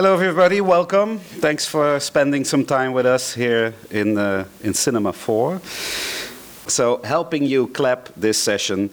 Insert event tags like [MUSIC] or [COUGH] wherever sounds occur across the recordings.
Hello, everybody. Welcome. Thanks for spending some time with us here in, uh, in Cinema 4. So, helping you clap this session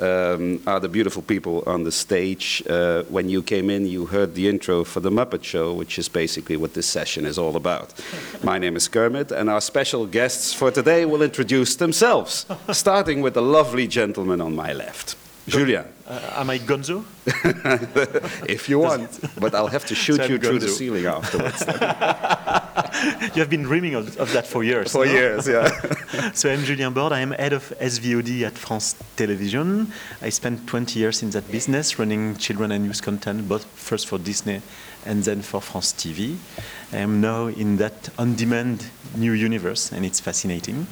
um, are the beautiful people on the stage. Uh, when you came in, you heard the intro for The Muppet Show, which is basically what this session is all about. [LAUGHS] My name is Kermit, and our special guests for today will introduce themselves, starting with the lovely gentleman on my left. Julien. Uh, am I Gonzo? [LAUGHS] if you want, but I'll have to [LAUGHS] shoot So you through the ceiling afterwards. [LAUGHS] you have been dreaming of, of that for years. For no? years, yeah. So I'm Julien Borde. I am head of SVOD at France Television. I spent 20 years in that business, running children and youth content, both first for Disney and then for France TV. I am now in that on-demand new universe, and it's fascinating.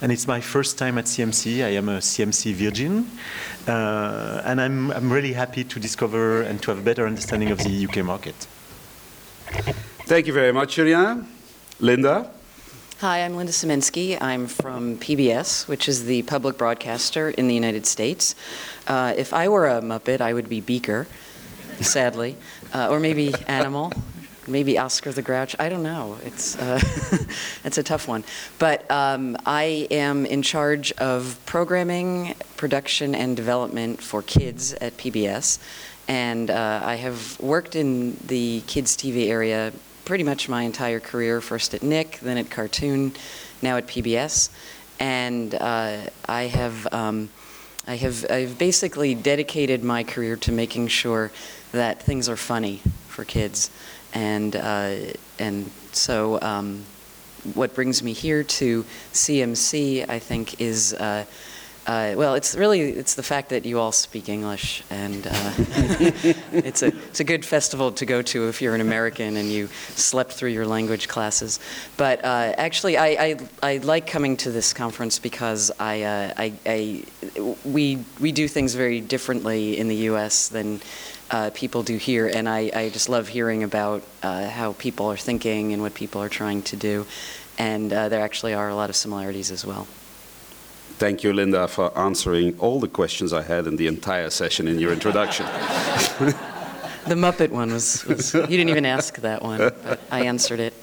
And it's my first time at CMC. I am a CMC virgin, uh, and I'm, I'm really happy to discover and to have a better understanding of the UK market. Thank you very much, Julien. Linda. Hi, I'm Linda Simensky. I'm from PBS, which is the public broadcaster in the United States. Uh, if I were a Muppet, I would be Beaker, sadly, uh, or maybe Animal, maybe Oscar the Grouch. I don't know. It's uh, [LAUGHS] it's a tough one. But um, I am in charge of programming, production, and development for kids at PBS, and uh, I have worked in the kids TV area pretty much my entire career, first at Nick, then at Cartoon, now at PBS. And uh, I have, um, I have, I've basically dedicated my career to making sure that things are funny for kids. And, uh, and so um, what brings me here to CMC, I think, is, uh, uh, well, it's really, it's the fact that you all speak English, and uh, [LAUGHS] it's, a, it's a good festival to go to if you're an American and you slept through your language classes. But uh, actually, I, I, I like coming to this conference because I, uh, I, I, we, we do things very differently in the U.S. than uh, people do here, and I, I just love hearing about uh, how people are thinking and what people are trying to do. And uh, there actually are a lot of similarities as well. Thank you, Linda, for answering all the questions I had in the entire session in your introduction. [LAUGHS] The Muppet one was, was you didn't even ask that one, but I answered it.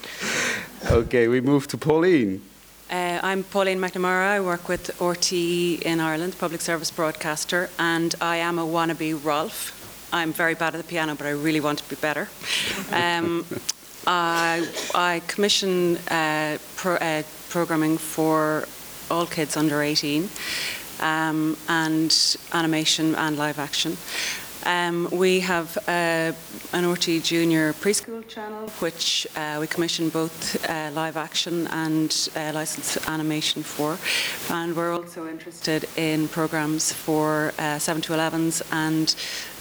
okay, we move to Pauline. Uh, I'm Pauline McNamara. I work with RTE in Ireland, public service broadcaster, and I am a wannabe Rolf. I'm very bad at the piano, but I really want to be better. Um, I, I commission uh, pro, uh, programming for all kids under 18, um, and animation and live action. Um, we have uh, an RTE Junior preschool channel, which uh, we commission both uh, live action and uh, licensed animation for. And we're also interested in programs for uh, 7 to 11s and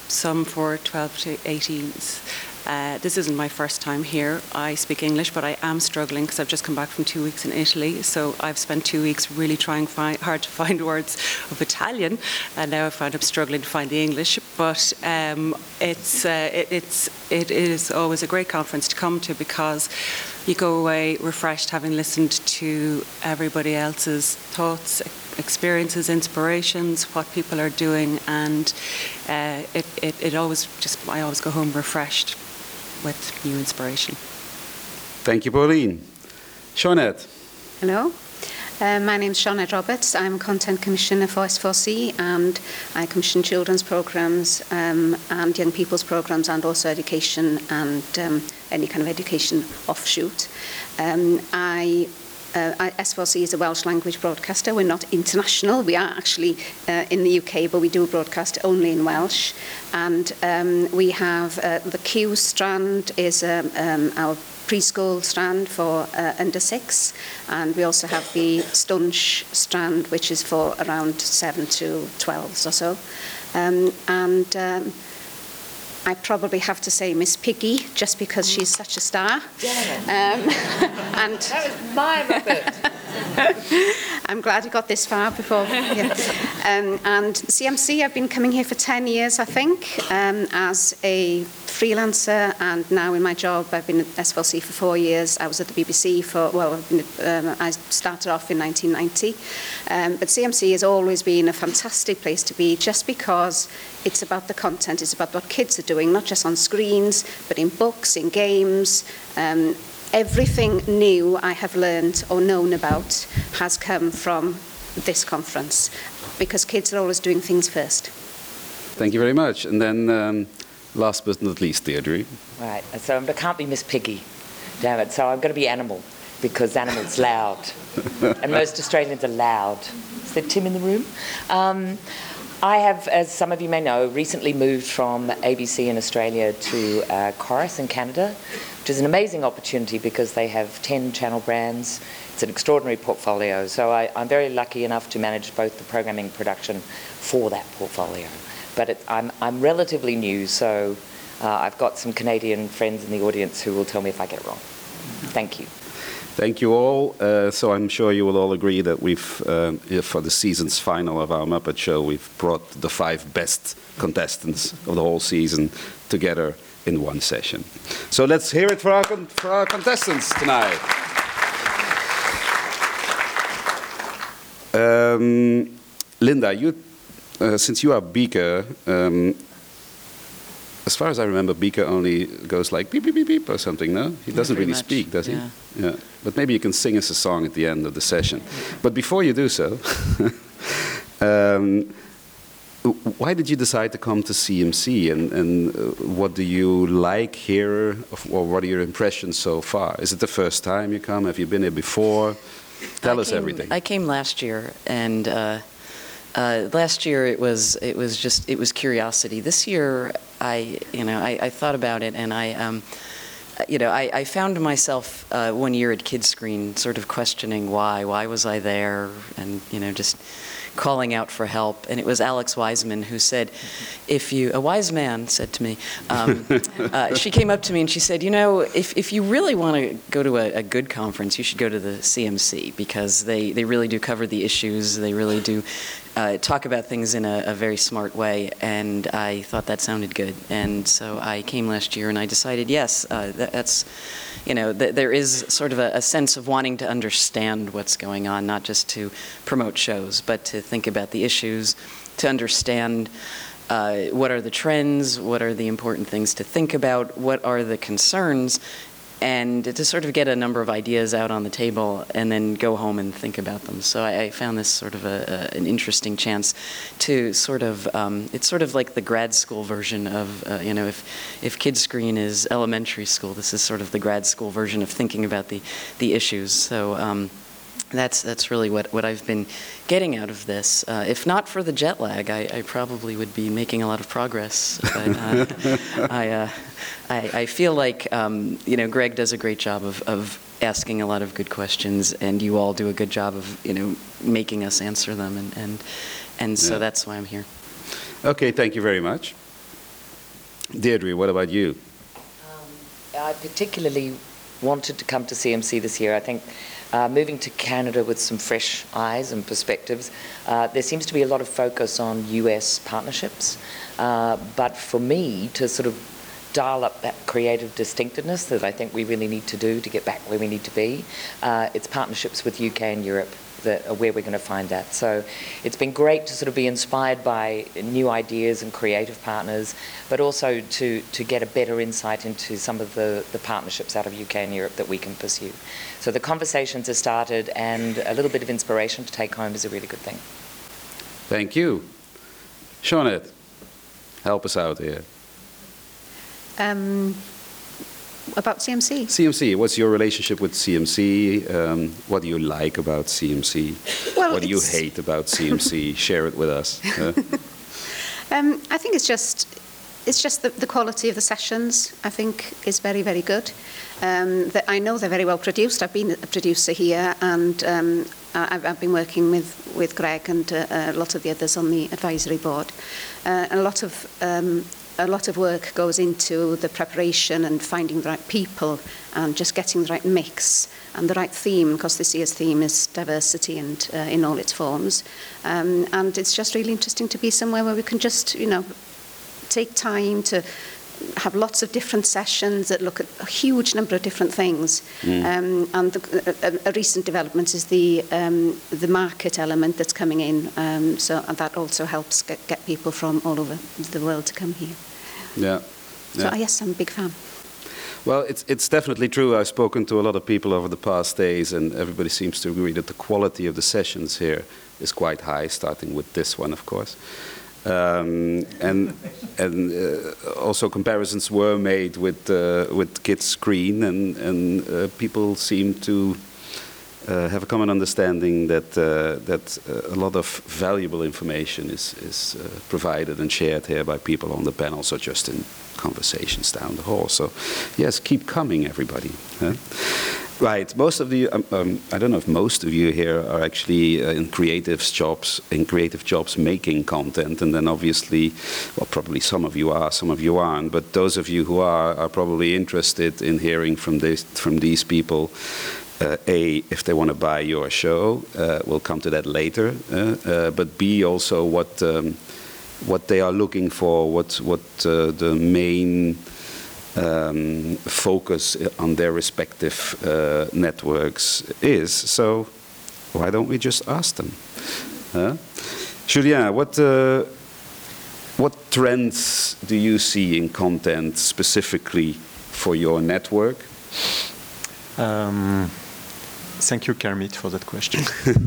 some for 12 to 18s. Uh, this isn't my first time here. I speak English, but I am struggling because I've just come back from two weeks in Italy. So I've spent two weeks really trying fi- hard to find [LAUGHS] words of Italian, and now I find I'm struggling to find the English. But um, it's uh, it, it's it is always a great conference to come to because you go away refreshed, having listened to everybody else's thoughts, experiences, inspirations, what people are doing, and uh, it, it it always just I always go home refreshed with new inspiration. Thank you, Pauline. Jeanette. Hello. Uh, my name's Seanette Roberts. I'm Content Commissioner for S4C and I commission children's programmes um, and young people's programmes and also education and um, any kind of education offshoot. Um, I uh, S4C is a Welsh language broadcaster. We're not international. We are actually uh, in the UK, but we do broadcast only in Welsh. And um, we have uh, the Q strand is um, um, our preschool strand for uh, under six, and we also have the stunch strand, which is for around seven to 12s or so. Um, and um, I probably have to say Miss Piggy, just because she's such a star. Yeah. Um, [LAUGHS] and that was my Robert. [LAUGHS] [LAUGHS] I'm glad you got this far before. [LAUGHS] Yeah. Um, and CMC, I've been coming here for 10 years, I think, um, as a freelancer. And now in my job, I've been at SFLC for four years. I was at the BBC for, well, I've been, um, I started off in 1990. Um, but CMC has always been a fantastic place to be just because it's about the content, it's about what kids are doing, not just on screens, but in books, in games, um, everything new I have learned or known about has come from this conference because kids are always doing things first. Thank you very much. And then, um, last but not least, Deirdre. Right, so I can't be Miss Piggy, damn it. So I'm going to be animal because animal's loud, [LAUGHS] and most Australians are loud. Is there Tim in the room? Um, I have, as some of you may know, recently moved from ABC in Australia to uh, Corus in Canada, which is an amazing opportunity because they have 10 channel brands. It's an extraordinary portfolio. So I, am very lucky enough to manage both the programming production for that portfolio. But it, I'm, I'm relatively new, so uh, I've got some Canadian friends in the audience who will tell me if I get it wrong. Thank you. Thank you all. Uh, so I'm sure you will all agree that we've, uh, for the season's final of our Muppet Show, we've brought the five best contestants of the whole season together in one session. So let's hear it for our, for our contestants tonight. Um, Linda, you, uh, since you are Beaker, um, as far as I remember, Beaker only goes like beep, beep, beep, beep or something, no? He doesn't really much, speak, does yeah. he? Yeah. But maybe you can sing us a song at the end of the session. But before you do so, [LAUGHS] um, why did you decide to come to CMC and, and uh, what do you like here or what are your impressions so far? Is it the first time you come? Have you been here before? Tell I us came, everything. I came last year, and uh, uh, last year it was it was just it was curiosity. This year, I you know I, I thought about it, and I. Um, you know, I, I found myself uh, one year at Kidscreen sort of questioning why, why was I there, and you know, just calling out for help. And it was Alex Wiseman who said, if you, a wise man said to me, um, [LAUGHS] uh, she came up to me and she said, you know, if, if you really want to go to a, a, good conference, you should go to the CMC because they, they really do cover the issues. They really do uh, talk about things in a, a, very smart way, and I thought that sounded good. And so I came last year, and I decided, yes, uh, that, that's, you know, th there is sort of a, a, sense of wanting to understand what's going on, not just to promote shows, but to think about the issues, to understand. Uh, what are the trends? What are the important things to think about? What are the concerns? And to sort of get a number of ideas out on the table and then go home and think about them. So I, I found this sort of a, a, an interesting chance to sort of, um, it's sort of like the grad school version of, uh, you know, if, if Kidscreen is elementary school, this is sort of the grad school version of thinking about the, the issues. So um, that's that's really what, what I've been getting out of this. Uh, if not for the jet lag, I, I, probably would be making a lot of progress. But uh, [LAUGHS] I, uh, I, I feel like um, you know Greg does a great job of, of asking a lot of good questions, and you all do a good job of you know making us answer them, and and, and so yeah. that's why I'm here. Okay, thank you very much. Deirdre, what about you? Um, I particularly wanted to come to CMC this year. I think uh, moving to Canada with some fresh eyes and perspectives, uh, there seems to be a lot of focus on US partnerships. Uh, but for me to sort of dial up that creative distinctiveness that I think we really need to do to get back where we need to be, uh, it's partnerships with UK and Europe that are where we're going to find that. So it's been great to sort of be inspired by new ideas and creative partners, but also to, to get a better insight into some of the, the partnerships out of UK and Europe that we can pursue. So the conversations have started, and a little bit of inspiration to take home is a really good thing. Thank you. Sioned, help us out here. Um, about CMC? CMC, what's your relationship with CMC? Um, what do you like about CMC? Well, what do you hate about CMC? [LAUGHS] Share it with us. Uh. [LAUGHS] um, I think it's just it's just the, the, quality of the sessions, I think, is very, very good. Um, the, I know they're very well produced. I've been a producer here, and um, I've, I've, been working with, with Greg and uh, a lot of the others on the advisory board. Uh, a lot of um, a lot of work goes into the preparation and finding the right people and just getting the right mix and the right theme because this year's theme is diversity and uh, in all its forms. Um, and it's just really interesting to be somewhere where we can just you know take time to have lots of different sessions that look at a huge number of different things. Mm. Um, and the, a, a recent development is the um, the market element that's coming in. Um, so and that also helps get, get people from all over the world to come here. Yeah. So yeah. yes, I'm a big fan. Well, it's, it's definitely true. I've spoken to a lot of people over the past days, and everybody seems to agree that the quality of the sessions here is quite high, starting with this one, of course. Um, and and uh, also comparisons were made with uh, with Kidscreen, and and uh, people seem to uh, have a common understanding that uh, that uh, a lot of valuable information is is provided and shared here by people on the panel, so just in conversations down the hall. So, yes, keep coming, everybody. huh? Right. Most of you, um, um, I don't know if most of you here are actually uh, in creative jobs, in creative jobs making content, and then obviously, well, probably some of you are, some of you aren't. But those of you who are are probably interested in hearing from this, from these people. Uh, a, if they want to buy your show, uh, we'll come to that later. uh, uh, but B, also what um, what they are looking for, what what uh, the main um, focus on their respective uh, networks is. So why don't we just ask them? Huh? Julien, what uh, what trends do you see in content specifically for your network? Um, thank you, Kermit, for that question. [LAUGHS]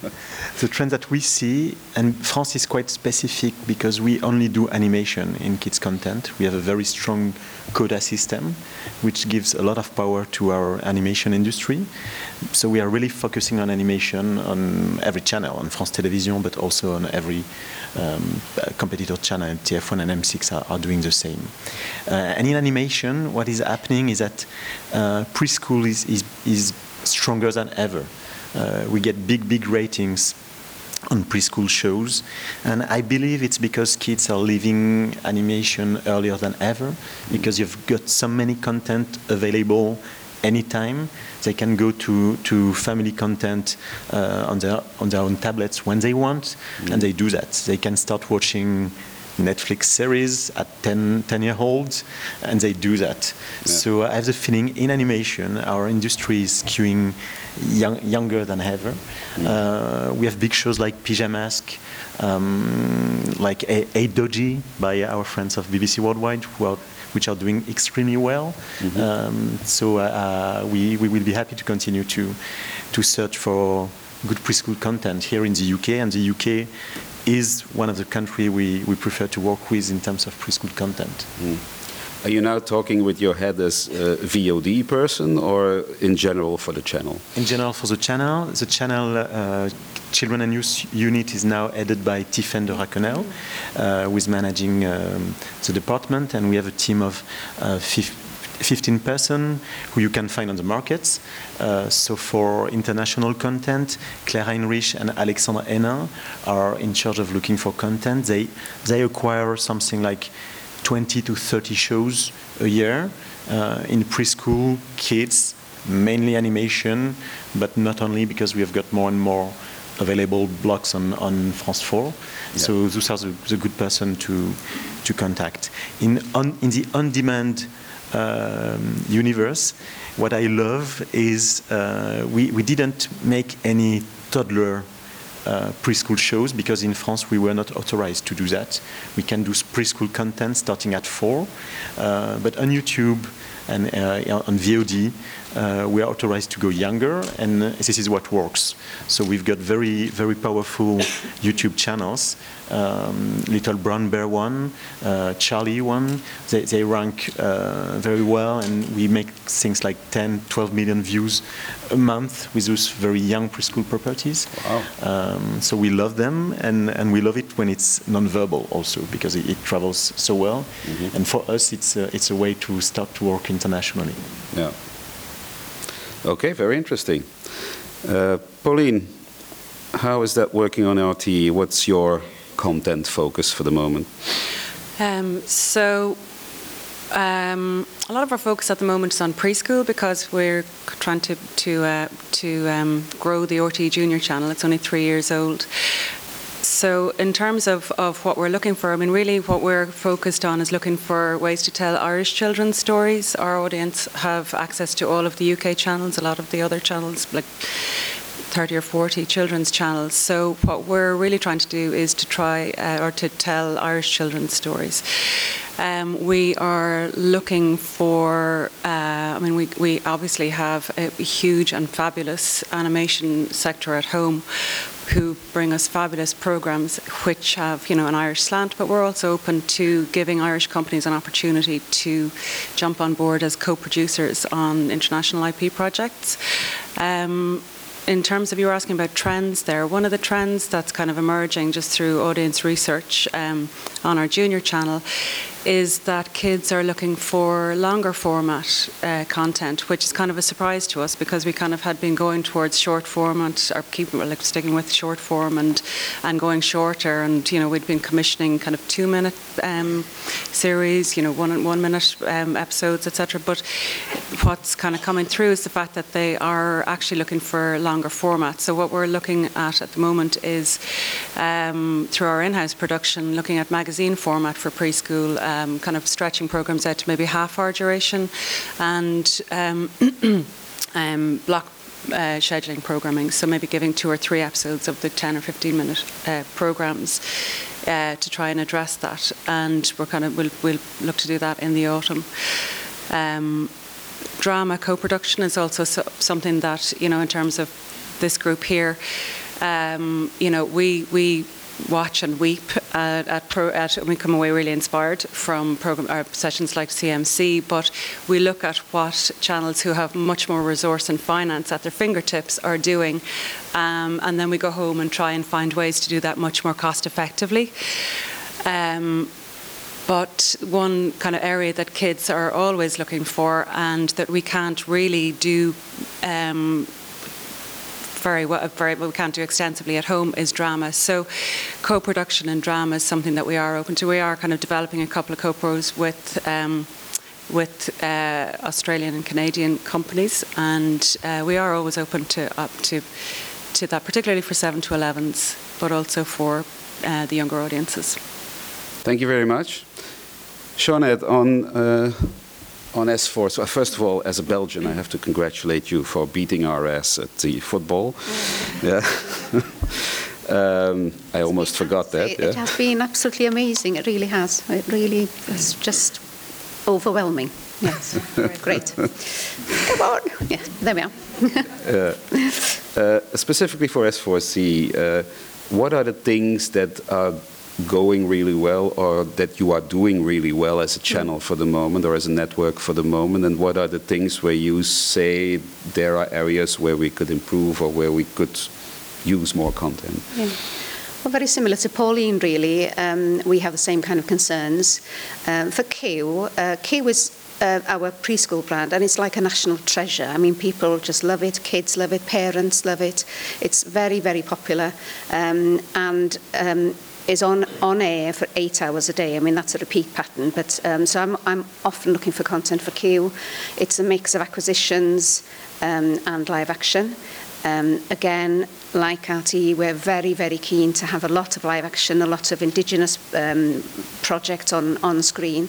[LAUGHS] the trend that we see, and France is quite specific because we only do animation in kids content. We have a very strong quota system, which gives a lot of power to our animation industry. So we are really focusing on animation on every channel, on France Television, but also on every um, competitor channel. TF1 and M6 are, are doing the same. Uh, and in animation, what is happening is that uh, preschool is, is, is stronger than ever. Uh, we get big, big ratings on preschool shows. And I believe it's because kids are leaving animation earlier than ever, because you've got so many content available anytime. They can go to, to family content uh, on, their, on their own tablets when they want, and they do that. They can start watching Netflix series at 10, 10 year olds, and they do that. Yeah. So I have the feeling in animation, our industry is queuing young, younger than ever. Uh, we have big shows like Pyjamask, um, like A, Hey Duggee by our friends of BBC Worldwide, who are, which are doing extremely well. Um, so uh, we, we will be happy to continue to, to search for good preschool content here in the UK, and the UK is one of the countries we, we prefer to work with in terms of preschool content. Are you now talking with your head as a VOD person or in general for the channel? In general, for the channel, the channel uh, Children and Youth Unit is now headed by Tiphaine de Raguenel, uh, who is managing um, the department, and we have a team of uh, fif- 15 person who you can find on the markets. Uh, so for international content, Claire Heinrich and Alexandre Hénin are in charge of looking for content. They, they acquire something like 20 to 30 shows a year uh, in preschool, kids, mainly animation, but not only because we have got more and more available blocks on, on France 4. So those are the, the good person to, to contact. In, on, in the on-demand um, universe, what I love is uh, we, we didn't make any toddler uh, preschool shows because in France we were not authorized to do that. We can do preschool content starting at four, uh, but on YouTube and uh, on VOD uh, we are authorized to go younger, and this is what works. So we've got very very powerful YouTube channels. Um, Little Brown Bear one, uh, Charlie one, they, they rank uh, very well, and we make things like 10, 12 million views a month with those very young preschool properties. Wow. Um, so we love them, and, and we love it when it's non-verbal also because it, it travels so well. And for us, it's a, it's a way to start to work internationally. Yeah. Okay, very interesting. Uh, Pauline, how is that working on RTE? What's your content focus for the moment? Um, so um, a lot of our focus at the moment is on preschool because we're trying to to uh, to um, grow the RTE Junior channel. It's only three years old. So, in terms of, of what we're looking for, I mean, really what we're focused on is looking for ways to tell Irish children's stories. Our audience have access to all of the UK channels, a lot of the other channels, like 30 or 40 children's channels. So, what we're really trying to do is to try uh, or to tell Irish children's stories. Um, we are looking for, uh, I mean, we, we obviously have a huge and fabulous animation sector at home who bring us fabulous programs which have, you know, an Irish slant, but we're also open to giving Irish companies an opportunity to jump on board as co-producers on international IP projects. Um, in terms of you were asking about trends there, one of the trends that's kind of emerging just through audience research um, on our junior channel is that kids are looking for longer format uh, content, which is kind of a surprise to us because we kind of had been going towards short format or keeping like sticking with short form and and going shorter. And you know we'd been commissioning kind of two minute um, series, you know one one minute um, episodes, etc. But what's kind of coming through is the fact that they are actually looking for longer format. So what we're looking at at the moment is um, through our in-house production, looking at magazine format for preschool um, kind of stretching programs out to maybe half our duration and um, [CLEARS THROAT] um, block uh, scheduling programming, so maybe giving two or three episodes of the 10 or 15 minute uh, programs uh, to try and address that. And we're kind of we'll, we'll look to do that in the autumn. Um, drama co-production is also so, something that you know in terms of this group here. Um, you know, we we watch and weep at, at, pro, at, we come away really inspired from program our sessions like CMC but we look at what channels who have much more resource and finance at their fingertips are doing um, and then we go home and try and find ways to do that much more cost effectively um, but one kind of area that kids are always looking for and that we can't really do um, very well, very, well, we can't do extensively at home is drama. So, co-production and drama is something that we are open to. We are kind of developing a couple of co-pros with. Um, with uh, Australian and Canadian companies, and uh, we are always open to up to to that, particularly for seven to 11s, but also for uh, the younger audiences. Thank you very much, Sinead. On uh, on S4, so first of all, as a Belgian, I have to congratulate you for beating our ass at the football. Yeah. [LAUGHS] um, I almost forgot that. It, yeah. it has been absolutely amazing. It really has. It really is just overwhelming. Yes, great. [LAUGHS] Come on. Yeah, there we are. uh, uh, specifically for S4C, uh, what are the things that are going really well or that you are doing really well as a channel for the moment or as a network for the moment and what are the things where you say there are areas where we could improve or where we could use more content yeah. Well, very similar to Pauline, really. Um, we have the same kind of concerns. Um, for Cyw, uh, Cyw is uh, our preschool brand, and it's like a national treasure. I mean, people just love it, kids love it, parents love it. It's very, very popular. Um, and um, is on, on air for eight hours a day. I mean, that's a repeat pattern. But um, so I'm, I'm often looking for content for Cyw. It's a mix of acquisitions um, and live action. Um, again, like RTE, we're very, very keen to have a lot of live action, a lot of indigenous um, projects on, on screen.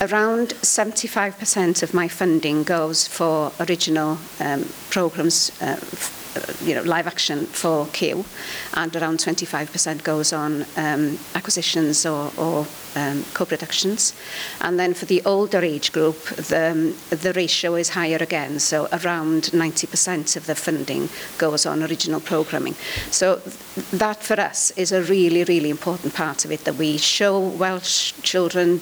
Around 75% of my funding goes for original um, programs uh, Uh, you know, live action for Q, and around 25% goes on um, acquisitions or, or um, co-productions. And then for the older age group, the, um, the ratio is higher again, so around 90% of the funding goes on original programming. So that for us is a really, really important part of it, that we show Welsh children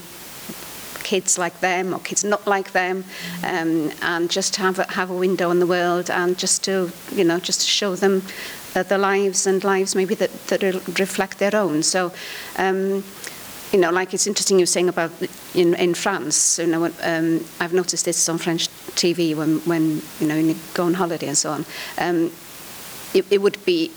kids like them or kids not like them, um, and just have a, have a window on the world and just to you know just to show them the lives and lives maybe that that reflect their own. So. Um, you know, like it's interesting you were saying about in, in France, you know, um, I've noticed this on French TV when, when you know, you go on holiday and so on. Um, it, it would be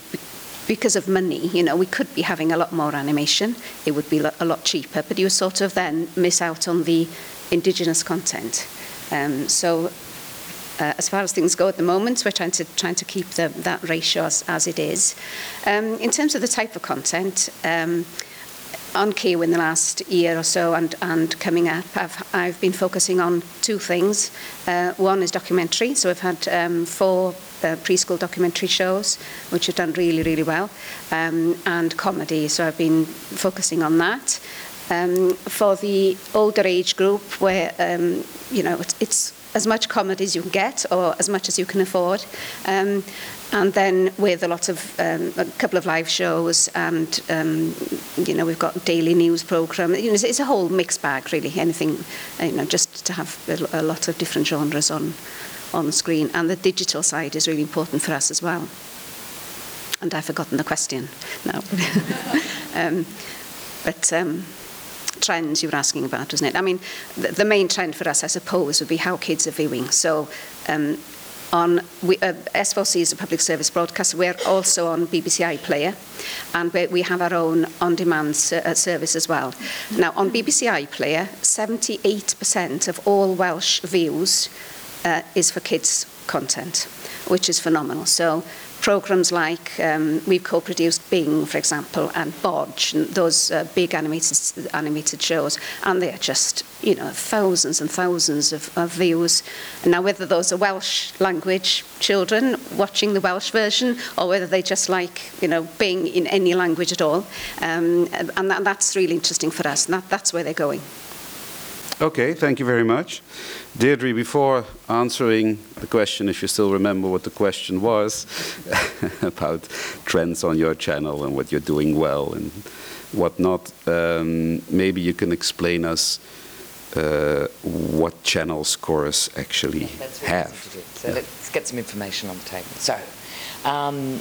because of money, you know, we could be having a lot more animation. It would be a lot cheaper, but you sort of then miss out on the indigenous content. Um, so uh, as far as things go at the moment, we're trying to trying to keep the, that ratio as, as it is. Um, in terms of the type of content, um, on Cyw in the last year or so and, and coming up, I've, I've been focusing on two things. Uh, one is documentary, so I've had um, four uh, preschool documentary shows, which have done really, really well, um, and comedy, so I've been focusing on that. Um, for the older age group, where um, you know it's, it's as much comedy as you can get or as much as you can afford. Um, and then with a lot of um, a couple of live shows and um, you know we've got daily news program you know it's, it's a whole mixed bag really anything you know just to have a, a lot of different genres on on screen and the digital side is really important for us as well and I've forgotten the question now [LAUGHS] um, but um, trends you were asking about, wasn't it? I mean, the, the main trend for us, I suppose, would be how kids are viewing. So, um, on we, uh, S4C is a public service broadcaster. We're also on BBC iPlayer, and we, we have our own on-demand ser- uh, service as well. Now, on BBC iPlayer, 78% of all Welsh views uh, is for kids content, which is phenomenal. So programs like um, we've co-produced Bing, for example, and Bodge, and those uh, big animated animated shows, and they are just you know thousands and thousands of, of views. And now, whether those are Welsh language children watching the Welsh version, or whether they just like you know Bing in any language at all, um, and, that, and that's really interesting for us. And that, that's where they're going. Okay, thank you very much. Deirdre, before answering the question, if you still remember what the question was [LAUGHS] about trends on your channel and what you're doing well and whatnot, um, maybe you can explain us uh, what channels Corus actually what have. I was to do. So let's get some information on the table. So, um,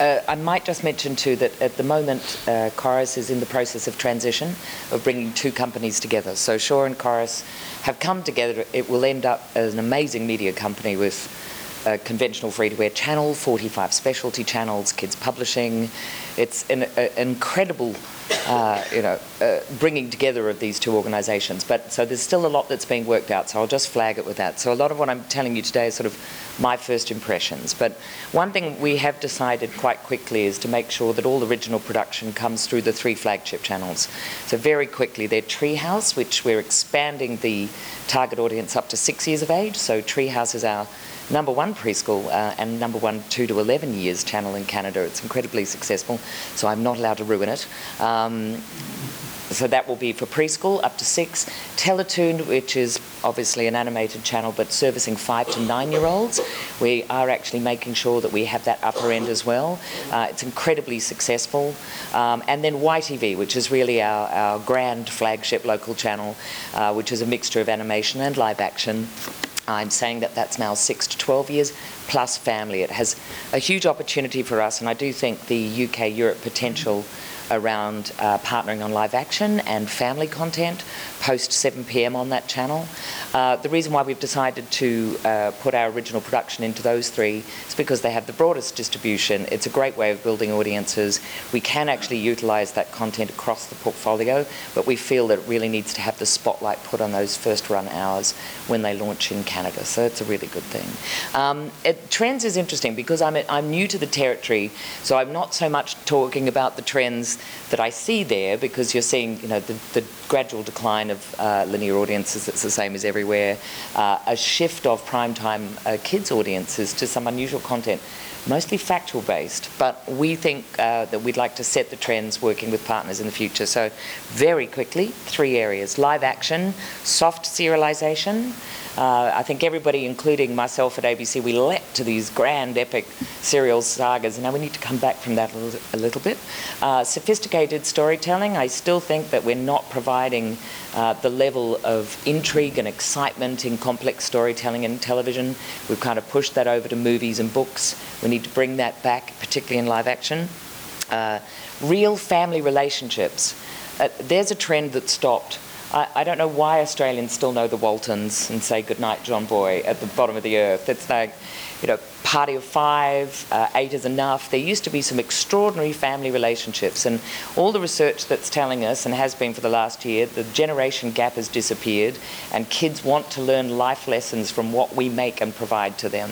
uh, I might just mention too that at the moment, uh, Corus is in the process of transition of bringing two companies together. So Shaw and Corus have come together. It will end up as an amazing media company with a conventional free-to-air channel, 45 specialty channels, kids publishing. It's an incredible, uh, you know, uh, bringing together of these two organisations. But so there's still a lot that's being worked out. So I'll just flag it with that. So a lot of what I'm telling you today is sort of my first impressions. But one thing we have decided quite quickly is to make sure that all original production comes through the three flagship channels. So very quickly, they're Treehouse, which we're expanding the target audience up to six years of age. So Treehouse is our number one preschool uh, and number one 2 to 11 years channel in Canada. It's incredibly successful, so I'm not allowed to ruin it. Um, so that will be for preschool up to six. Teletoon, which is obviously an animated channel but servicing five to nine year olds, we are actually making sure that we have that upper end as well. Uh, it's incredibly successful. Um, and then YTV, which is really our, our grand flagship local channel, uh, which is a mixture of animation and live action. I'm saying that that's now 6 to 12 years plus family. It has a huge opportunity for us, and I do think the UK Europe potential around uh, partnering on live action and family content post 7 pm on that channel. Uh, the reason why we've decided to uh, put our original production into those three is because they have the broadest distribution. It's a great way of building audiences. We can actually utilise that content across the portfolio, but we feel that it really needs to have the spotlight put on those first run hours when they launch in Canada. So it's a really good thing. Um, it, trends is interesting because I'm, I'm new to the territory, so I'm not so much talking about the trends that I see there because you're seeing, you know, the, the gradual decline of uh, linear audiences. It's the same as everywhere. Uh, a shift of primetime uh, kids audiences to some unusual content, mostly factual based. But we think uh, that we'd like to set the trends working with partners in the future. So, very quickly, three areas: live action, soft serialization. Uh, I think everybody, including myself at ABC, we leapt to these grand epic serial sagas. Now we need to come back from that a little, a little bit. Uh, sophisticated storytelling, I still think that we're not providing uh, the level of intrigue and excitement in complex storytelling in television. We've kind of pushed that over to movies and books. We need to bring that back, particularly in live action. Uh, real family relationships. Uh, there's a trend that stopped. I, I, don't know why Australians still know the Waltons and say goodnight, John Boy, at the bottom of the earth. It's like, you know, party of five, uh, eight is enough. There used to be some extraordinary family relationships, and all the research that's telling us, and has been for the last year, the generation gap has disappeared, and kids want to learn life lessons from what we make and provide to them.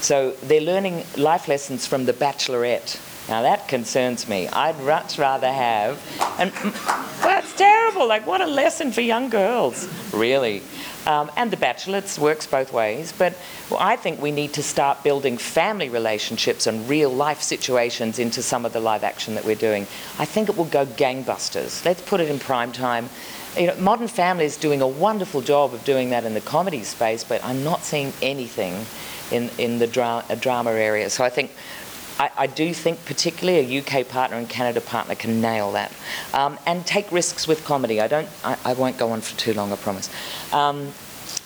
So they're learning life lessons from The Bachelorette. Now that concerns me. I'd much rather have, and that's terrible. Like, what a lesson for young girls, really. Um, and The Bachelor works both ways. But well, I think we need to start building family relationships and real life situations into some of the live action that we're doing. I think it will go gangbusters. Let's put it in prime time. You know, Modern Family is doing a wonderful job of doing that in the comedy space, but I'm not seeing anything in, in the dra- drama area. So I think I, I, do think particularly a UK partner and Canada partner can nail that um, and take risks with comedy. I don't. I, I, won't go on for too long. I promise. Um,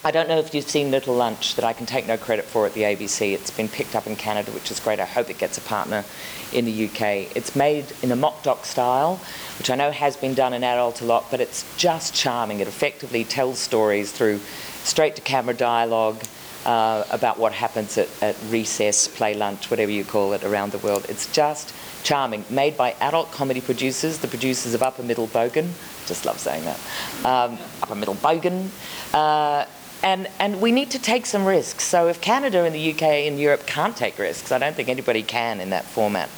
I don't know if you've seen Little Lunch that I can take no credit for at the ABC. It's been picked up in Canada, which is great. I hope it gets a partner in the UK. It's made in a mock doc style, which I know has been done in adult a lot, but it's just charming. It effectively tells stories through straight to camera dialogue uh, about what happens at, at recess, play lunch, whatever you call it, around the world. It's just charming. Made by adult comedy producers, the producers of Upper Middle Bogan. Just love saying that. Um, Upper Middle Bogan. Uh, and, and we need to take some risks. So if Canada and the UK and Europe can't take risks, I don't think anybody can in that format.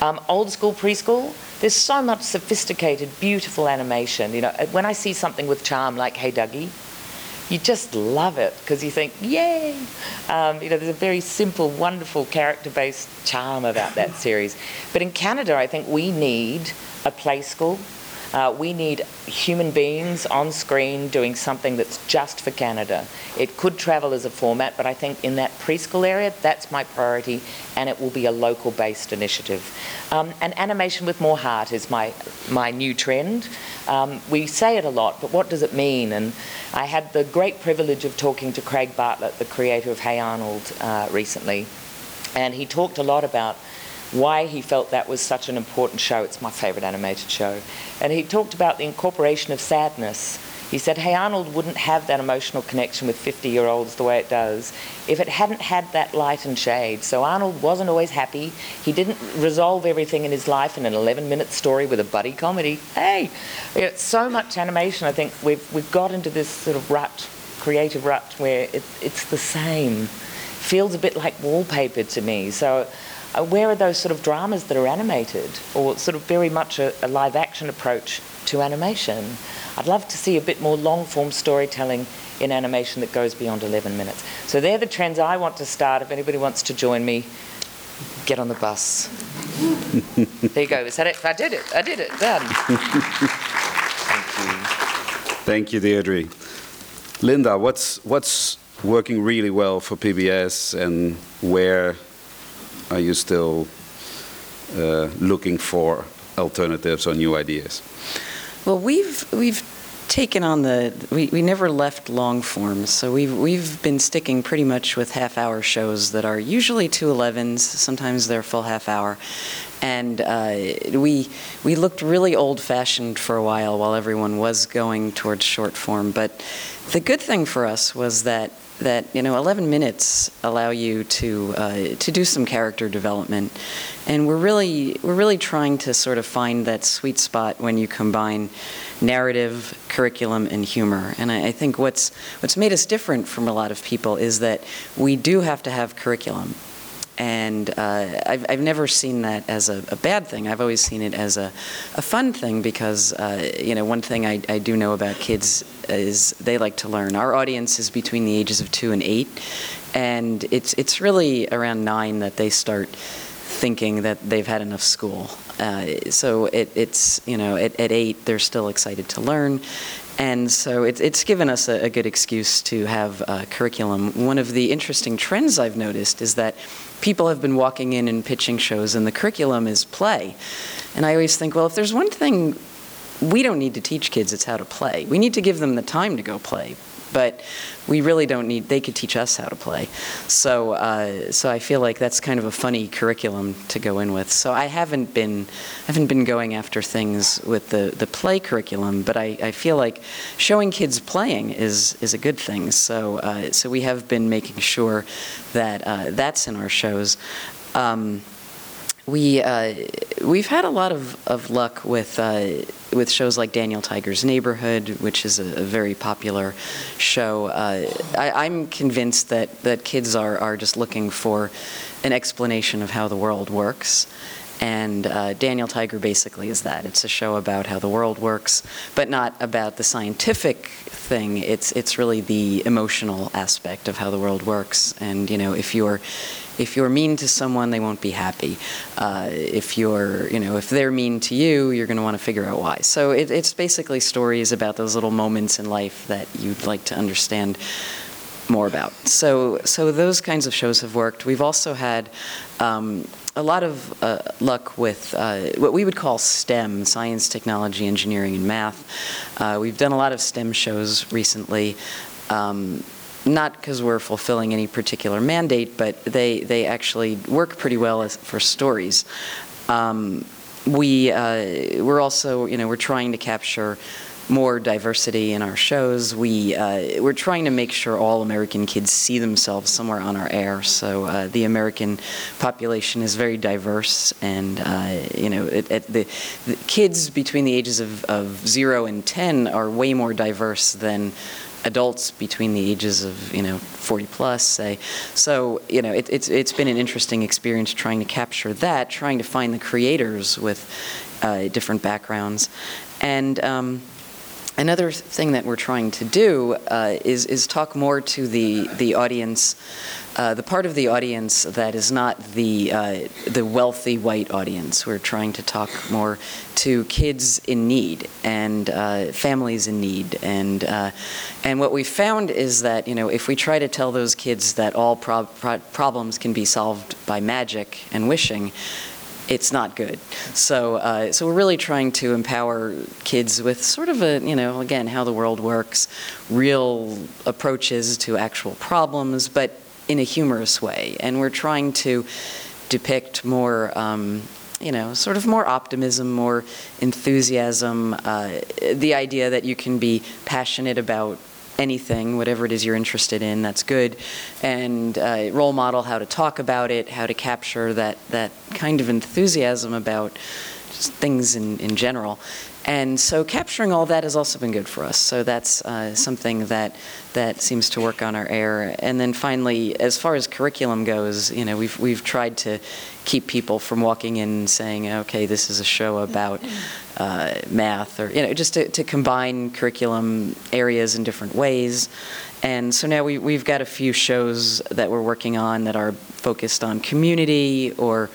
Um, old school preschool, there's so much sophisticated, beautiful animation. You know, when I see something with charm like Hey Duggee, you just love it because you think, yay! Um, you know, there's a very simple, wonderful character-based charm about that series. But in Canada, I think we need a play school uh, we need human beings on screen doing something that's just for Canada. It could travel as a format, but I think in that preschool area, that's my priority, and it will be a local based initiative. Um, and animation with more heart is my, my new trend. Um, we say it a lot, but what does it mean? And I had the great privilege of talking to Craig Bartlett, the creator of Hey Arnold, uh, recently, and he talked a lot about why he felt that was such an important show. It's my favorite animated show. And he talked about the incorporation of sadness. He said, Hey Arnold wouldn't have that emotional connection with 50 year olds the way it does if it hadn't had that light and shade. So Arnold wasn't always happy. He didn't resolve everything in his life in an 11 minute story with a buddy comedy. Hey, it's so much animation. I think we've, we've got into this sort of rut, creative rut, where it, it's the same. Feels a bit like wallpaper to me. So Uh, where are those sort of dramas that are animated or sort of very much a, a live action approach to animation? I'd love to see a bit more long form storytelling in animation that goes beyond 11 minutes. So they're the trends I want to start. If anybody wants to join me, get on the bus. [LAUGHS] there you go. Is that it? I did it. I did it. Done. [LAUGHS] Thank you. Thank you, Deirdre. Linda, what's what's working really well for PBS and where are you still uh, looking for alternatives or new ideas? Well, we've we've taken on the we, we never left long forms so we've we've been sticking pretty much with half hour shows that are usually two elevens, sometimes they're full half hour and uh, we we looked really old fashioned for a while while everyone was going towards short form but the good thing for us was that that you know 11 minutes allow you to uh, to do some character development. And we're really we're really trying to sort of find that sweet spot when you combine narrative curriculum and humor. And I, I think what's what's made us different from a lot of people is that we do have to have curriculum and uh, I've, I've never seen that as a, a, bad thing. I've always seen it as a, a fun thing because, uh, you know, one thing I, I do know about kids is they like to learn. Our audience is between the ages of two and eight, and it's, it's really around nine that they start thinking that they've had enough school. Uh, so it, it's, you know, at, at eight, they're still excited to learn. And so it, it's given us a, a, good excuse to have a curriculum. One of the interesting trends I've noticed is that people have been walking in and pitching shows, and the curriculum is play. And I always think, well, if there's one thing we don't need to teach kids, it's how to play. We need to give them the time to go play. But we really don't need, they could teach us how to play. So, uh, so I feel like that's kind of a funny curriculum to go in with. So I haven't been, I haven't been going after things with the, the play curriculum, but I, I feel like showing kids playing is, is a good thing. So, uh, so we have been making sure that uh, that's in our shows. Um, we uh, we've had a lot of, of luck with uh, with shows like Daniel Tiger's Neighborhood, which is a, a very popular show. Uh, I, am convinced that, that kids are, are just looking for an explanation of how the world works. And uh, Daniel Tiger basically is that. It's a show about how the world works, but not about the scientific thing. It's it's really the emotional aspect of how the world works. And you know, if you're if you're mean to someone, they won't be happy. Uh, if you're, you know, if they're mean to you, you're going to want to figure out why. So it, it's basically stories about those little moments in life that you'd like to understand more about. So, so those kinds of shows have worked. We've also had um, a lot of uh, luck with uh, what we would call STEM, science, technology, engineering, and math. Uh, we've done a lot of STEM shows recently. Um, not because we're fulfilling any particular mandate, but they, they actually work pretty well as, for stories. Um, we, uh, we're also, you know, we're trying to capture more diversity in our shows. We, uh, we're trying to make sure all American kids see themselves somewhere on our air. So uh, the American population is very diverse, and uh, you know, it, it, the, the, kids between the ages of, of zero and ten are way more diverse than adults between the ages of you know 40 plus say so you know it, it's it's been an interesting experience trying to capture that trying to find the creators with uh, different backgrounds and um, another thing that we're trying to do uh, is is talk more to the the audience uh, the part of the audience that is not the uh, the wealthy white audience. We're trying to talk more to kids in need and uh, families in need, and uh, and what we found is that you know if we try to tell those kids that all pro pro problems can be solved by magic and wishing, it's not good. So, uh, so we're really trying to empower kids with sort of a, you know, again, how the world works, real approaches to actual problems, but in a humorous way. And we're trying to depict more, um, you know, sort of more optimism, more enthusiasm, uh, the idea that you can be passionate about anything, whatever it is you're interested in, that's good, and uh, role model how to talk about it, how to capture that, that kind of enthusiasm about things in, in general. And so capturing all that has also been good for us. So that's uh, something that that seems to work on our air. And then finally, as far as curriculum goes, you know, we've we've tried to keep people from walking in saying, okay, this is a show about uh, math, or you know, just to, to combine curriculum areas in different ways. And so now we, we've got a few shows that we're working on that are focused on community or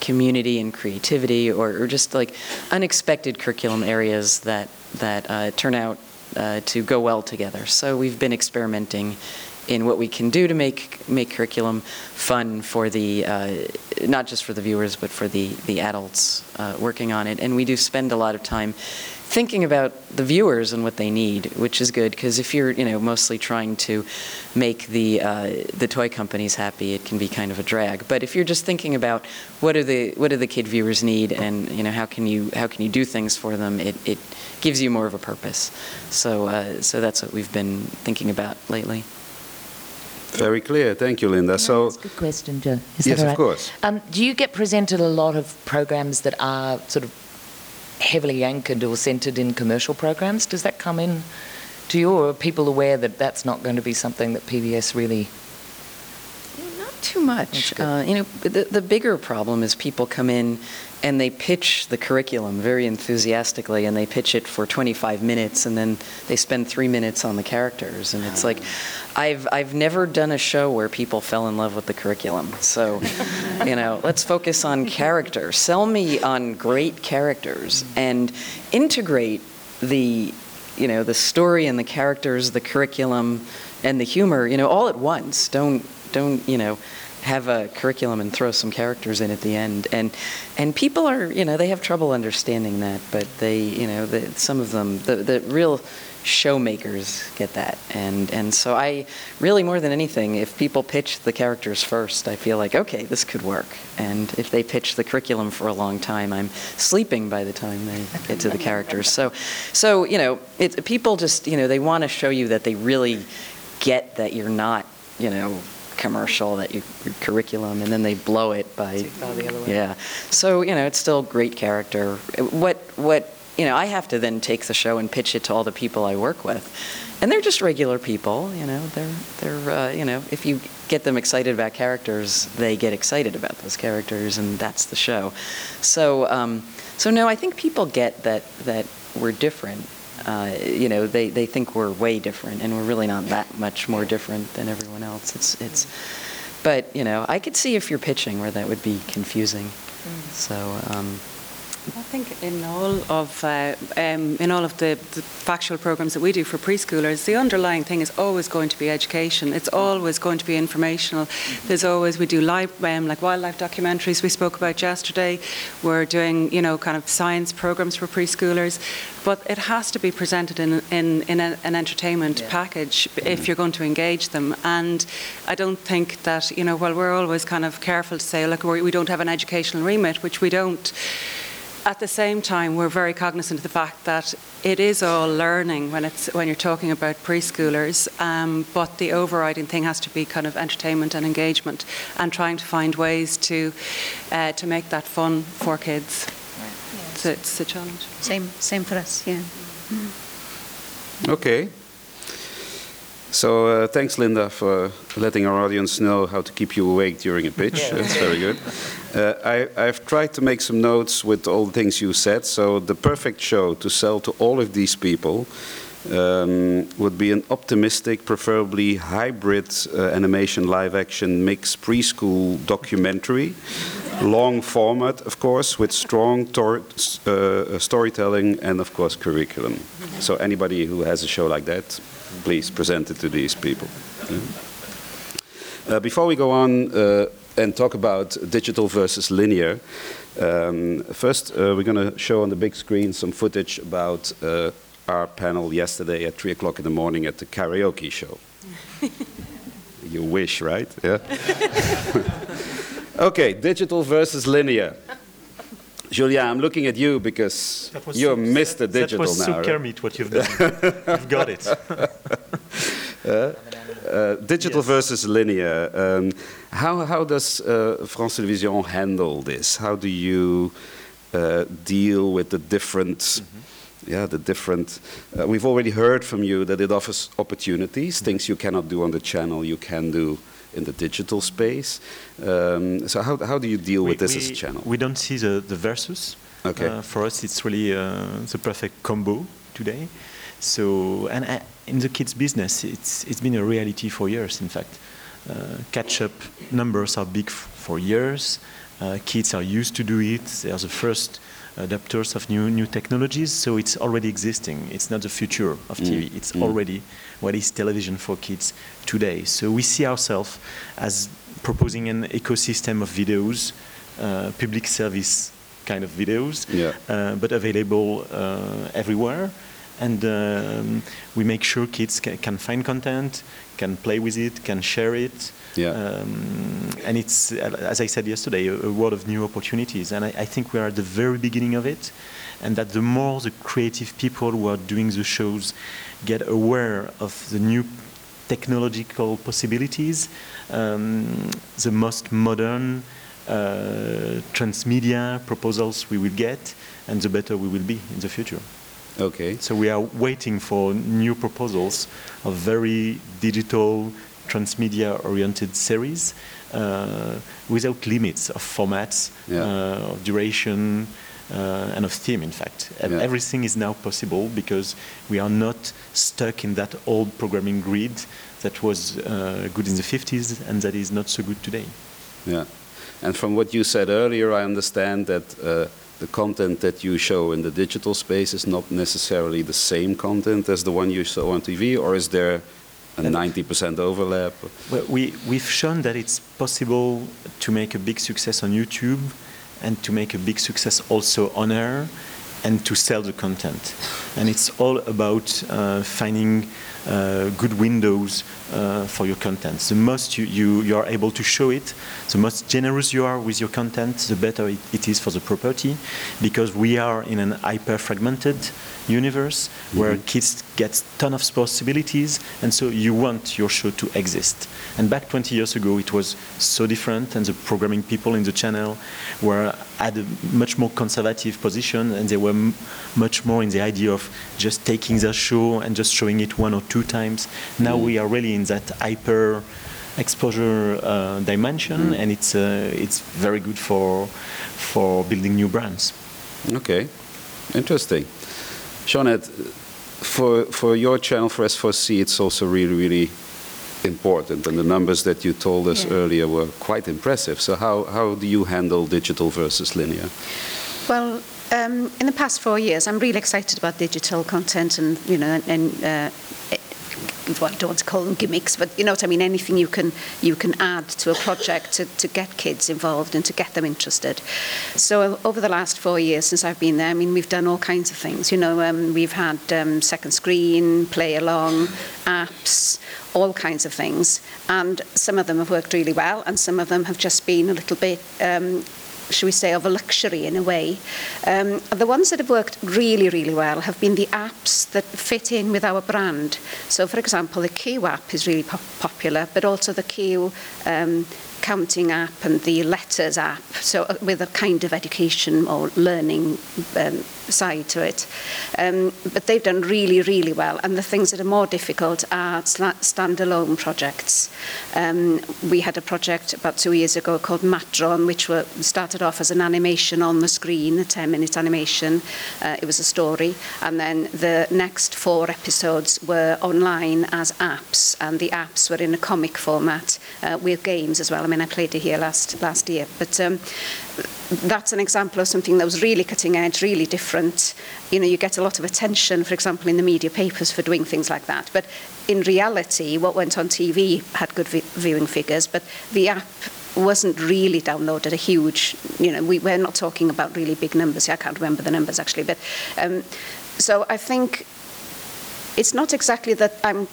community and creativity or, or just like unexpected curriculum areas that, that uh, turn out uh, to go well together. So we've been experimenting in what we can do to make make curriculum fun for the uh, not just for the viewers but for the the adults uh, working on it and we do spend a lot of time thinking about the viewers and what they need, which is good because if you're, you know, mostly trying to make the uh, the toy companies happy, it can be kind of a drag. But if you're just thinking about what do the what do the kid viewers need, and you know, how can you how can you do things for them, it, it gives you more of a purpose. So uh, so that's what we've been thinking about lately. Very clear. Thank you, Linda. So, that's a good question, Joe. Is yes, of course. Um, do you get presented a lot of programs that are sort of heavily anchored or centred in commercial programs. Does that come in to you, or are people aware that that's not going to be something that PBS really? Too much. Uh, you know, the, the bigger problem is people come in and they pitch the curriculum very enthusiastically and they pitch it for 25 minutes and then they spend three minutes on the characters. And it's like i've i've never done a show where people fell in love with the curriculum. So you know [LAUGHS] let's focus on character. Sell me on great characters and integrate the you know the story and the characters the curriculum and the humor, you know, all at once. Don't don't you know have a curriculum and throw some characters in at the end. And and people are you know they have trouble understanding that, but they you know the, some of them the the real showmakers get that. And and so I really more than anything, if people pitch the characters first, I feel like okay, this could work. And if they pitch the curriculum for a long time, I'm sleeping by the time they get to the characters. So so you know, it, people just you know they want to show you that they really get that you're not you know commercial that you, your curriculum and then they blow it by yeah. So you know it's still great character. What what you know i have to then take the show and pitch it to all the people i work with. And they're just regular people you know they're they're uh, you know if you get them excited about characters they get excited about those characters and that's the show. So um, so no i think people get that that we're different uh, you know, they, they think we're way different, and we're really not that much more different than everyone else. It's, it's, but you know, I could see if you're pitching where that would be confusing. So, um, I think in all of uh, um, in all of the, the, factual programs that we do for preschoolers, the underlying thing is always going to be education. It's always going to be informational. There's always we do live um, like wildlife documentaries we spoke about yesterday. We're doing you know kind of science programs for preschoolers, but it has to be presented in in, in a, an entertainment yeah. package if you're going to engage them. And I don't think that you know while we're always kind of careful to say look we don't have an educational remit, which we don't at the same time, we're very cognizant of the fact that it is all learning when it's when you're talking about preschoolers. Um, but the overriding thing has to be kind of entertainment and engagement, and trying to find ways to uh, to make that fun for kids. Right. So it's a challenge. Same, same for us. Yeah. Okay. So uh, thanks, Linda, for letting our audience know how to keep you awake during a pitch. Yeah. That's very good. [LAUGHS] Uh, I, have tried to make some notes with all the things you said. So the perfect show to sell to all of these people um, would be an optimistic, preferably hybrid uh, animation live action mix preschool documentary. Long format, of course, with strong uh, storytelling and, of course, curriculum. So anybody who has a show like that, please present it to these people. Uh, before we go on uh, and talk about digital versus linear, um, first uh, we're going to show on the big screen some footage about uh, our panel yesterday at 3 o'clock in the morning at the karaoke show. [LAUGHS] you wish, right? Yeah? [LAUGHS] [LAUGHS] okay, digital versus linear. Julia, I'm looking at you because you're so, Mr. Digital that was now. That was so right? what you've done. you've got it. uh, uh, digital yes. versus linear. Um, how, how does uh, France Television handle this? How do you uh, deal with the different, mm -hmm. yeah, the different? Uh, we've already heard from you that it offers opportunities, mm -hmm. things you cannot do on the channel, you can do in the digital space. Um, so how, how do you deal we, with this we, as a channel? We don't see the, the versus. Okay. Uh, for us, it's really uh, the perfect combo today. So, and uh, in the kids' business, it's, it's been a reality for years, in fact. Uh, catch-up numbers are big for years. Uh, kids are used to do it. They are the first adapters of new new technologies, so it's already existing. It's not the future of TV. Mm. It's mm. already what is television for kids today. So we see ourselves as proposing an ecosystem of videos, uh, public service kind of videos, yeah. uh, but available uh, everywhere. And um, we make sure kids ca can find content, can play with it, can share it. Yeah. Um, and it's, as I said yesterday, a, a world of new opportunities. And I, I, think we are at the very beginning of it. And that the more the creative people who are doing the shows get aware of the new technological possibilities, um, the most modern uh, transmedia proposals we will get, and the better we will be in the future. Okay. So we are waiting for new proposals of very digital, transmedia-oriented series uh, without limits of formats, yeah. uh, of duration, uh, and of theme, in fact. Yeah. Everything is now possible because we are not stuck in that old programming grid that was uh, good in the 50s and that is not so good today. Yeah. And from what you said earlier, I understand that uh, the content that you show in the digital space is not necessarily the same content as the one you saw on TV, or is there a uh, 90% overlap. Well, we, we've shown that it's possible to make a big success on YouTube and to make a big success also on air and to sell the content. And it's all about uh, finding uh, good windows uh, for your content. The most you, you, you, are able to show it, the most generous you are with your content, the better it, it is for the property, because we are in an hyper-fragmented universe where kids get ton of possibilities, and so you want your show to exist. And back 20 years ago, it was so different, and the programming people in the channel were at a much more conservative position, and they were m- much more in the idea of just taking the show and just showing it one or two times. Now mm-hmm. we are really in that hyper exposure uh, dimension, mm. and it's uh, it's very good for for building new brands. Okay, interesting. Sioned, for for your channel for S4C, it's also really really important, and the numbers that you told us yeah. earlier were quite impressive. So how how do you handle digital versus linear? Well. um, in the past four years, I'm really excited about digital content and, you know, and, uh, well, I don't want to call them gimmicks, but you know what I mean, anything you can you can add to a project to, to get kids involved and to get them interested. So over the last four years since I've been there, I mean, we've done all kinds of things. You know, um, we've had um, second screen, play along, apps, all kinds of things. And some of them have worked really well and some of them have just been a little bit um, should we say, of a luxury in a way. Um, the ones that have worked really, really well have been the apps that fit in with our brand. So, for example, the Q app is really pop popular, but also the Q um, counting app and the letters app. So, uh, with a kind of education or learning um, side to it. Um, but they've done really, really well. And the things that are more difficult are standalone projects. Um, we had a project about two years ago called Matron, which were, started off as an animation on the screen, a 10-minute animation. Uh, it was a story. And then the next four episodes were online as apps. And the apps were in a comic format uh, with games as well. I mean, I played it here last, last year. But um, that's an example of something that was really cutting edge, really different. You know, you get a lot of attention, for example, in the media papers for doing things like that. But in reality, what went on TV had good vi- viewing figures, but the app wasn't really downloaded a huge, you know, we, we're not talking about really big numbers. I can't remember the numbers actually, but um, so I think it's not exactly that I'm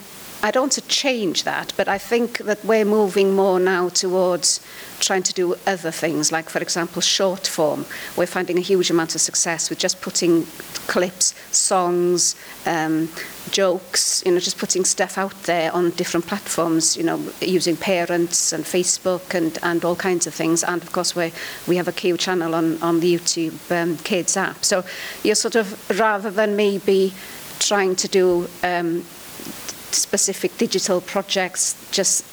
I don't want to change that, but I think that we're moving more now towards trying to do other things, like, for example, short form. We're finding a huge amount of success with just putting clips, songs, um, jokes, you know, just putting stuff out there on different platforms, you know, using parents and Facebook and, and all kinds of things. And of course, we we have a Cyw channel on, on the YouTube um, Kids app. So you're sort of, rather than maybe trying to do um, specific digital projects just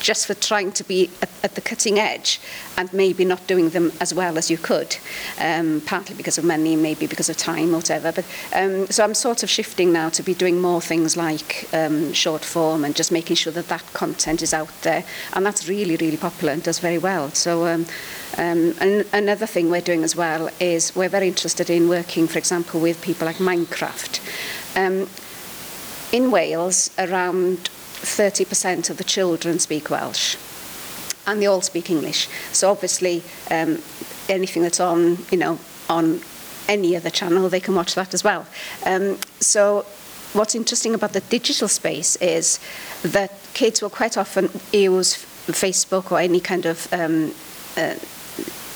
just for trying to be at, at, the cutting edge and maybe not doing them as well as you could, um, partly because of money, maybe because of time, whatever. But um, so I'm sort of shifting now to be doing more things like um, short form and just making sure that that content is out there, and that's really, really popular and does very well. So. Um, um, and another thing we're doing as well is we're very interested in working, for example, with people like Minecraft. Um, in Wales, around 30% of the children speak Welsh. And they all speak English. So obviously, um, anything that's on, you know, on any other channel, they can watch that as well. Um, so what's interesting about the digital space is that kids will quite often use Facebook or any kind of um, uh,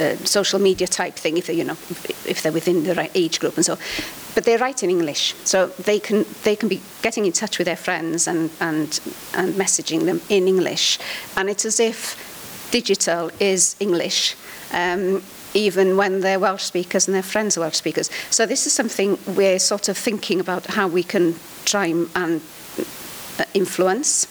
uh, social media type thing if they, you know, if they're within the right age group and so. But they write in English, so they can they can be getting in touch with their friends and and and messaging them in English, and it's as if digital is English. Um, even when they're Welsh speakers and their friends are Welsh speakers. So this is something we're sort of thinking about how we can try and uh, influence.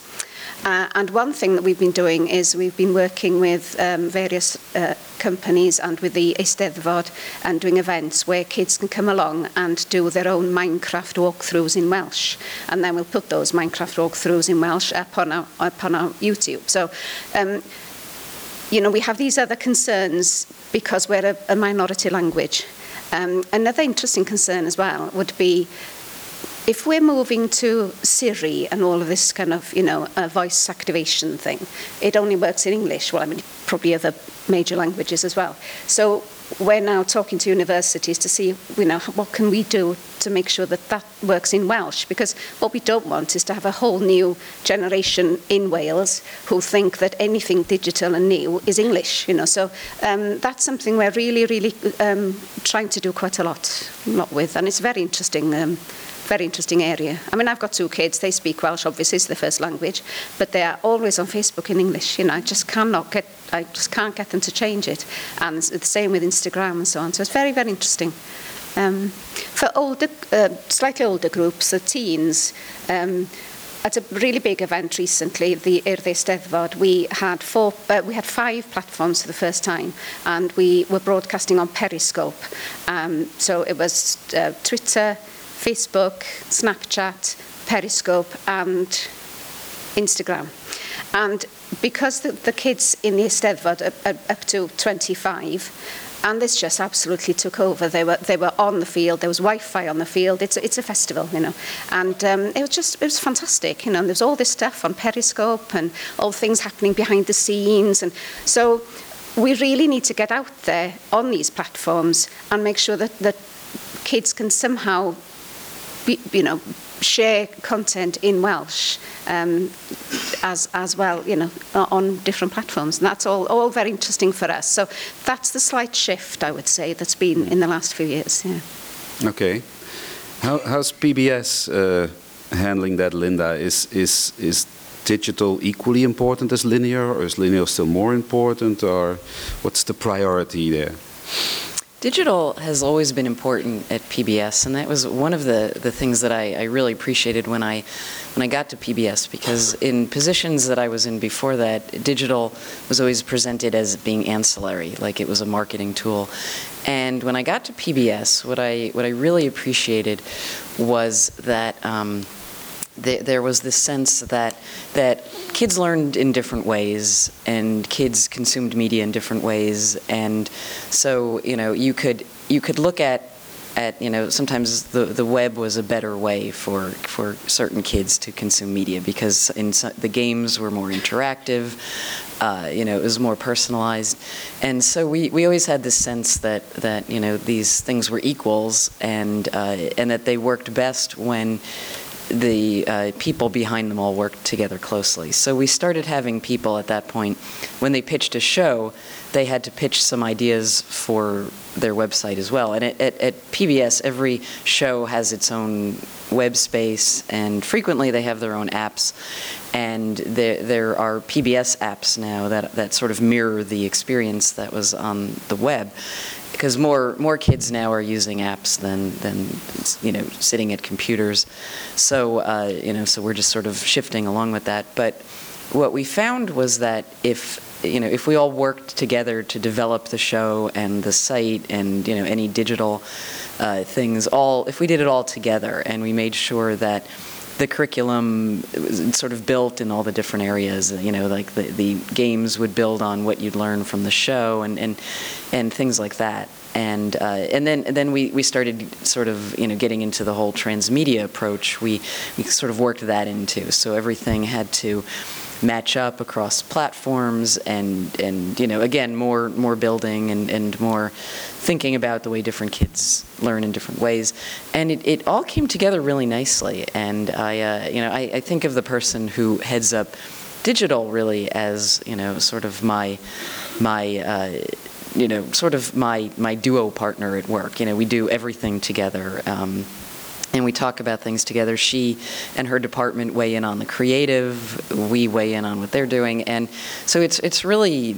Uh, and one thing that we've been doing is we've been working with um, various uh, companies and with the Eisteddfod and doing events where kids can come along and do their own Minecraft walkthroughs in Welsh. And then we'll put those Minecraft walkthroughs in Welsh up on our, up on our YouTube. So, um, you know, we have these other concerns because we're a, a minority language. Um, another interesting concern as well would be if we're moving to Siri and all of this kind of, you know, uh, voice activation thing, it only works in English. Well, I mean, probably other major languages as well. So we're now talking to universities to see, you know, what can we do to make sure that that works in Welsh? Because what we don't want is to have a whole new generation in Wales who think that anything digital and new is English, you know. So um, that's something we're really, really um, trying to do quite a lot, lot with, and it's very interesting. Um, very interesting area. I mean, I've got two kids. They speak Welsh, obviously, it's their first language, but they are always on Facebook in English. You know, I just cannot get, I just can't get them to change it. And it's the same with Instagram and so on. So it's very, very interesting. Um, for older, uh, slightly older groups, the teens, um, at a really big event recently, the Urthi Steddfod, we had four, uh, we had five platforms for the first time, and we were broadcasting on Periscope. Um, so it was uh, Twitter, Facebook, Snapchat, Periscope, and Instagram. And because the, the kids in the Eisteddfod are, are up to 25, and this just absolutely took over. They were they were on the field. There was Wi-Fi on the field. It's it's a festival, you know, and um, it was just it was fantastic. You know, there's all this stuff on Periscope and all things happening behind the scenes, and so we really need to get out there on these platforms and make sure that that kids can somehow you know, share content in Welsh um, as, as well, you know, on different platforms. And that's all, all very interesting for us. So that's the slight shift, I would say, that's been in the last few years. Yeah. Okay. How, how's PBS uh, handling that, Linda? Is, is, is digital equally important as linear, or is linear still more important, or what's the priority there? Digital has always been important at PBS, and that was one of the, the things that I, I, really appreciated when I when I got to PBS because in positions that I was in before that, digital was always presented as being ancillary, like it was a marketing tool. And when I got to PBS, what I what I really appreciated was that. Um, there was this sense that that kids learned in different ways and kids consumed media in different ways. And so you know you could you could look at at you know sometimes the the web was a better way for for certain kids to consume media because in some, the games were more interactive uh, you know it was more personalized. And so we we always had this sense that that you know these things were equals and uh, and that they worked best when the uh, people behind them all worked together closely. So we started having people at that point, when they pitched a show, they had to pitch some ideas for their website as well. And at, at, at PBS, every show has its own web space, and frequently they have their own apps. And there, there are PBS apps now that, that sort of mirror the experience that was on the web because more more kids now are using apps than than you know sitting at computers. So uh, you know, so we're just sort of shifting along with that. But what we found was that if you know if we all worked together to develop the show and the site and you know any digital uh, things all if we did it all together and we made sure that the curriculum was sort of built in all the different areas. You know, like the, the games would build on what you'd learn from the show and, and, and things like that. And, uh, and then, and then we, we started sort of, you know, getting into the whole transmedia approach. We, we sort of worked that into. So everything had to match up across platforms and, and you know, again, more, more building and, and more thinking about the way different kids learn in different ways. And it, it all came together really nicely. And I, uh, you know, I, I think of the person who heads up digital really as, you know, sort of my, my, uh, you know, sort of my, my duo partner at work. You know, we do everything together. Um, and we talk about things together. She and her department weigh in on the creative. We weigh in on what they're doing, and so it's it's really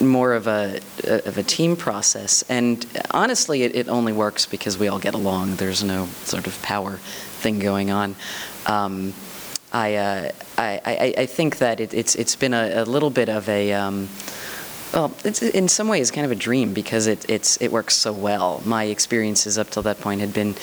more of a of a team process. And honestly, it, it only works because we all get along. There's no sort of power thing going on. Um, I, uh, I, I, I think that it, it's it's been a, a little bit of a um, well, it's in some ways kind of a dream because it it's it works so well. My experiences up till that point had been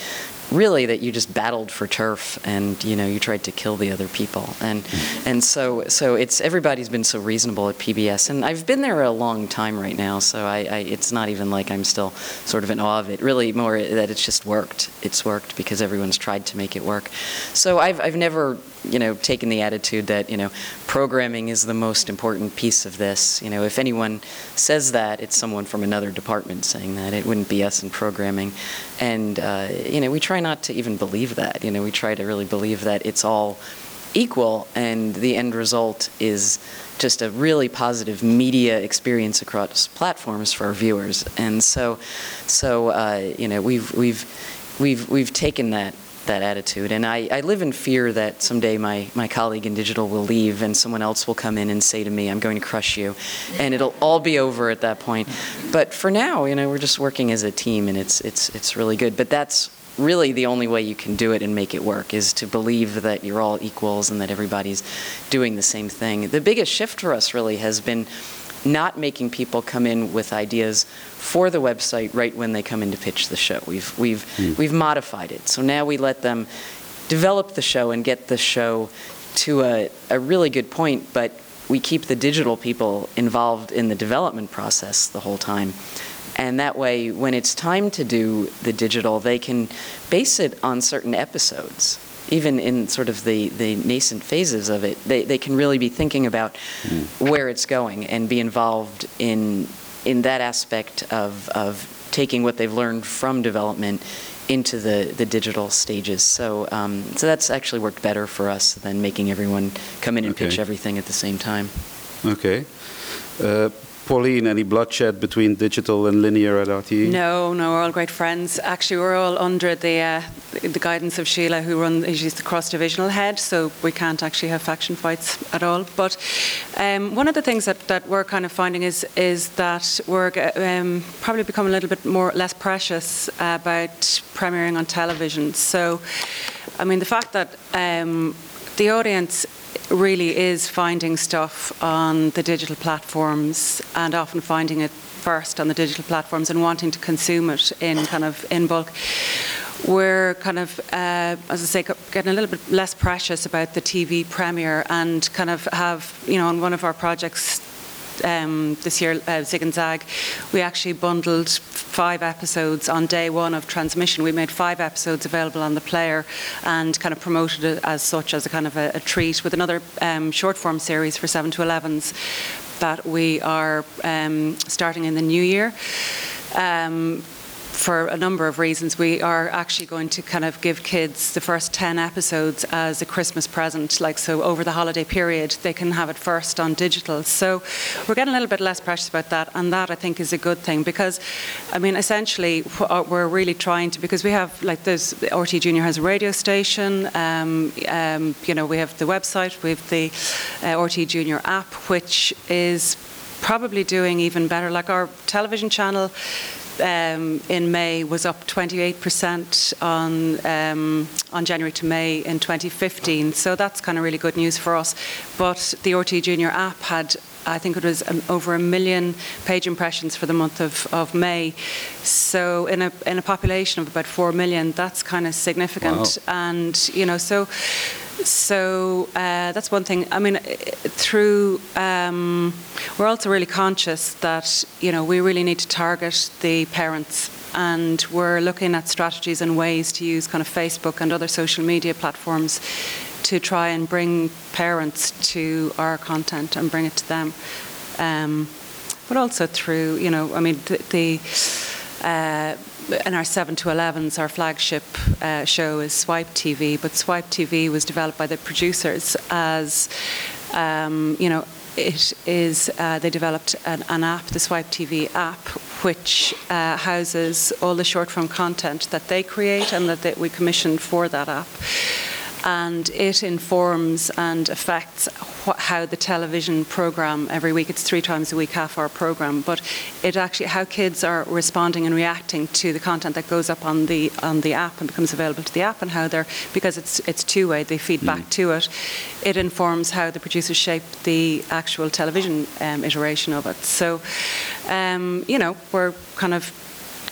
really that you just battled for turf and you know you tried to kill the other people. And and so so it's everybody's been so reasonable at PBS and I've been there a long time right now so I, I it's not even like I'm still sort of in awe of it. Really more that it's just worked. It's worked because everyone's tried to make it work. So I've I've never you know, taken the attitude that, you know, programming is the most important piece of this. You know, if anyone says that, it's someone from another department saying that. It wouldn't be us in programming. And, uh, you know, we try not to even believe that. You know, we try to really believe that it's all equal and the end result is just a really positive media experience across platforms for our viewers. And so, so uh, you know, we've, we've, we've, we've taken that that attitude. And I, I live in fear that someday my, my colleague in digital will leave and someone else will come in and say to me, I'm going to crush you. And it'll all be over at that point. But for now, you know, we're just working as a team and it's, it's, it's really good. But that's really the only way you can do it and make it work is to believe that you're all equals and that everybody's doing the same thing. The biggest shift for us really has been not making people come in with ideas for the website right when they come in to pitch the show. We've, we've, mm. we've modified it. So now we let them develop the show and get the show to a, a really good point, but we keep the digital people involved in the development process the whole time. And that way, when it's time to do the digital, they can base it on certain episodes even in sort of the, the nascent phases of it, they, they can really be thinking about mm. where it's going and be involved in, in that aspect of, of taking what they've learned from development into the, the digital stages. So, um, so that's actually worked better for us than making everyone come in and okay. pitch everything at the same time. Okay. Uh, Pauline, any bloodshed between digital and linear at RTE? No, no, we're all great friends. Actually, we're all under the uh, the guidance of Sheila, who runs. She's the cross-divisional head, so we can't actually have faction fights at all. But um, one of the things that, that we're kind of finding is is that we're um, probably becoming a little bit more less precious about premiering on television. So, I mean, the fact that um, the audience really is finding stuff on the digital platforms and often finding it first on the digital platforms and wanting to consume it in kind of in bulk. We're kind of, uh, as I say, getting a little bit less precious about the TV premiere and kind of have, you know, on one of our projects um, this year, uh, Zig and Zag, we actually bundled five episodes on day one of transmission. We made five episodes available on the player and kind of promoted it as such as a kind of a, a treat with another um, short form series for 7 to 11s that we are um, starting in the new year. Um, for a number of reasons. We are actually going to kind of give kids the first 10 episodes as a Christmas present. Like, so over the holiday period, they can have it first on digital. So we're getting a little bit less precious about that. And that, I think, is a good thing because, I mean, essentially, uh, we're really trying to, because we have, like, there's, RTE Junior has a radio station, um, um, you know, we have the website, we have the uh, RTE Junior app, which is probably doing even better. Like our television channel um, in May was up 28% on um, on January to May in 2015. So that's kind of really good news for us. But the RTE Junior app had I think it was um, over a million page impressions for the month of, of May. So in a in a population of about four million, that's kind of significant. Wow. And you know, so so uh, that's one thing. I mean, through um, we're also really conscious that you know we really need to target the parents, and we're looking at strategies and ways to use kind of Facebook and other social media platforms to try and bring parents to our content and bring it to them. Um, but also through, you know, I mean, the, the uh, in our 7 to 11s, our flagship uh, show is Swipe TV, but Swipe TV was developed by the producers as, um, you know, it is, uh, they developed an, an, app, the Swipe TV app, which uh, houses all the short form content that they create and that they, we commission for that app. And it informs and affects wh- how the television program every week. It's three times a week, half hour program, but it actually how kids are responding and reacting to the content that goes up on the on the app and becomes available to the app, and how they're because it's it's two way. They feed mm. back to it. It informs how the producers shape the actual television um, iteration of it. So, um, you know, we're kind of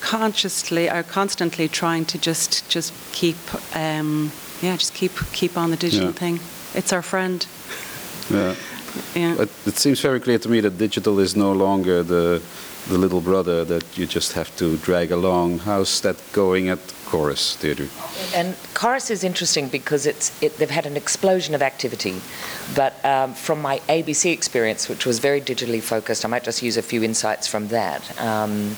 consciously are constantly trying to just just keep um, yeah just keep keep on the digital Yeah. thing. It's our friend. Yeah. Yeah. But it seems very clear to me that digital is no longer the the little brother that you just have to drag along. How's that going at Corus, Deirdre? And Corus is interesting because it's it, they've had an explosion of activity, but um, from my ABC experience, which was very digitally focused, I might just use a few insights from that. Um,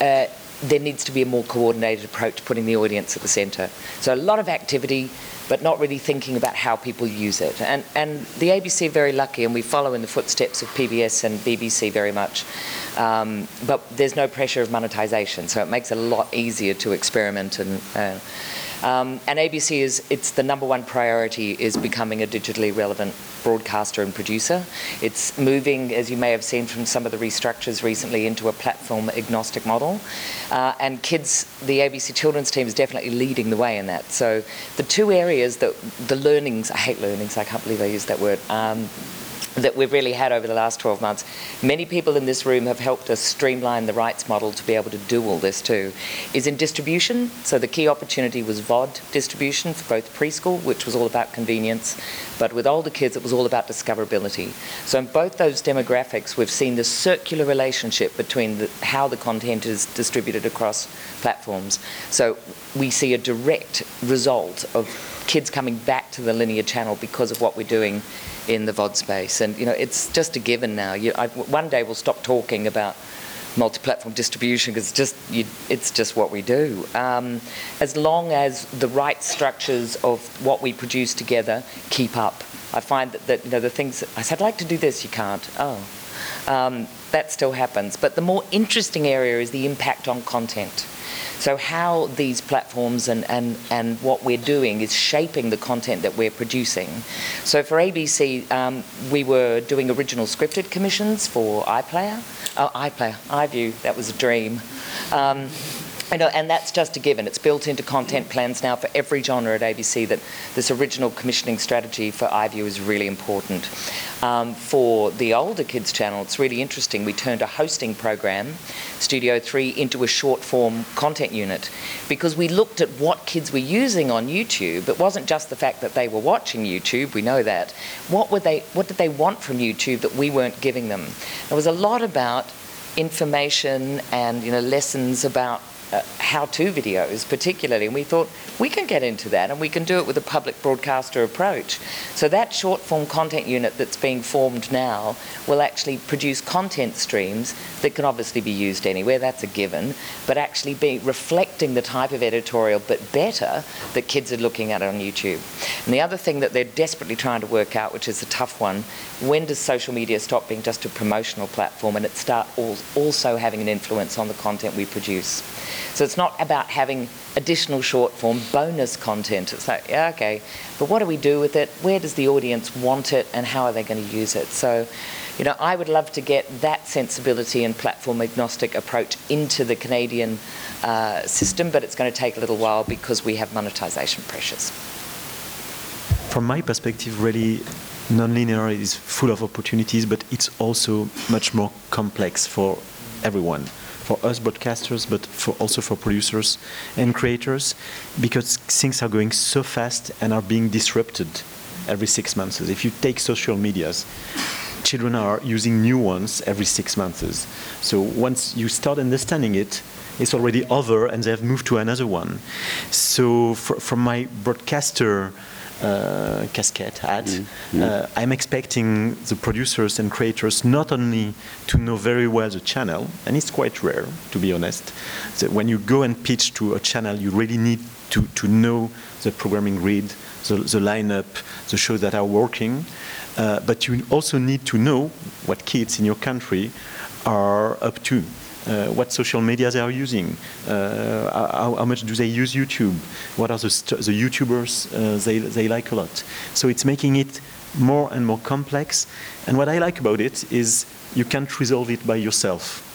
uh, there needs to be a more coordinated approach, putting the audience at the centre. So a lot of activity, but not really thinking about how people use it. And and the ABC are very lucky, and we follow in the footsteps of PBS and BBC very much. Um, but there's no pressure of monetization, so it makes it a lot easier to experiment and. Uh, um, and ABC is its the number one priority is becoming a digitally relevant broadcaster and producer. It's moving, as you may have seen from some of the restructures recently, into a platform agnostic model. Uh, and kids, the ABC children's team is definitely leading the way in that. So the two areas that the learnings, I hate learnings, I can't believe I used that word. Um, that we've really had over the last 12 months. Many people in this room have helped us streamline the rights model to be able to do all this too. Is in distribution. So the key opportunity was VOD distribution for both preschool, which was all about convenience, but with older kids, it was all about discoverability. So in both those demographics, we've seen the circular relationship between the, how the content is distributed across platforms. So we see a direct result of kids coming back to the linear channel because of what we're doing in the VOD space. And, you know, it's just a given now. You, I, one day we'll stop talking about multi-platform distribution because it's just, you, it's just what we do. Um, as long as the right structures of what we produce together keep up. I find that, that you know, the things, I said, I'd like to do this, you can't. Oh. Um, that still happens. But the more interesting area is the impact on content. So how these platforms and, and, and what we're doing is shaping the content that we're producing. So for ABC, um, we were doing original scripted commissions for iPlayer. Oh, iPlayer, iView, that was a dream. Um, and that's just a given. It's built into content plans now for every genre at ABC that this original commissioning strategy for iView is really important. Um, for the older kids channel, it's really interesting. We turned a hosting program, Studio 3, into a short form content unit because we looked at what kids were using on YouTube. It wasn't just the fact that they were watching YouTube, we know that. What, were they, what did they want from YouTube that we weren't giving them? There was a lot about information and you know lessons about uh, how-to videos particularly and we thought we can get into that and we can do it with a public broadcaster approach. So that short form content unit that's being formed now will actually produce content streams that can obviously be used anywhere that's a given but actually be reflecting the type of editorial but better that kids are looking at on YouTube. And the other thing that they're desperately trying to work out which is a tough one when does social media stop being just a promotional platform and it start al- also having an influence on the content we produce so it's not about having additional short form bonus content. It's like, yeah, okay, but what do we do with it? Where does the audience want it and how are they going to use it? So, you know, I would love to get that sensibility and platform agnostic approach into the Canadian uh, system, but it's going to take a little while because we have monetization pressures. From my perspective, really, non-linear is full of opportunities, but it's also much more complex for everyone, for us broadcasters, but for also for producers and creators, because things are going so fast and are being disrupted every six months. If you take social medias, children are using new ones every six months. So once you start understanding it, it's already over and they have moved to another one. So fr- from my broadcaster uh, casquette hat, uh, I'm expecting the producers and creators not only to know very well the channel, and it's quite rare, to be honest, that when you go and pitch to a channel, you really need to, to know the programming grid, the, the lineup, the shows that are working, uh, but you also need to know what kids in your country are up to. Uh, what social media they are using, uh, how, how, much do they use YouTube, what are the, the YouTubers uh, they, they like a lot. So it's making it more and more complex. And what I like about it is you can't resolve it by yourself.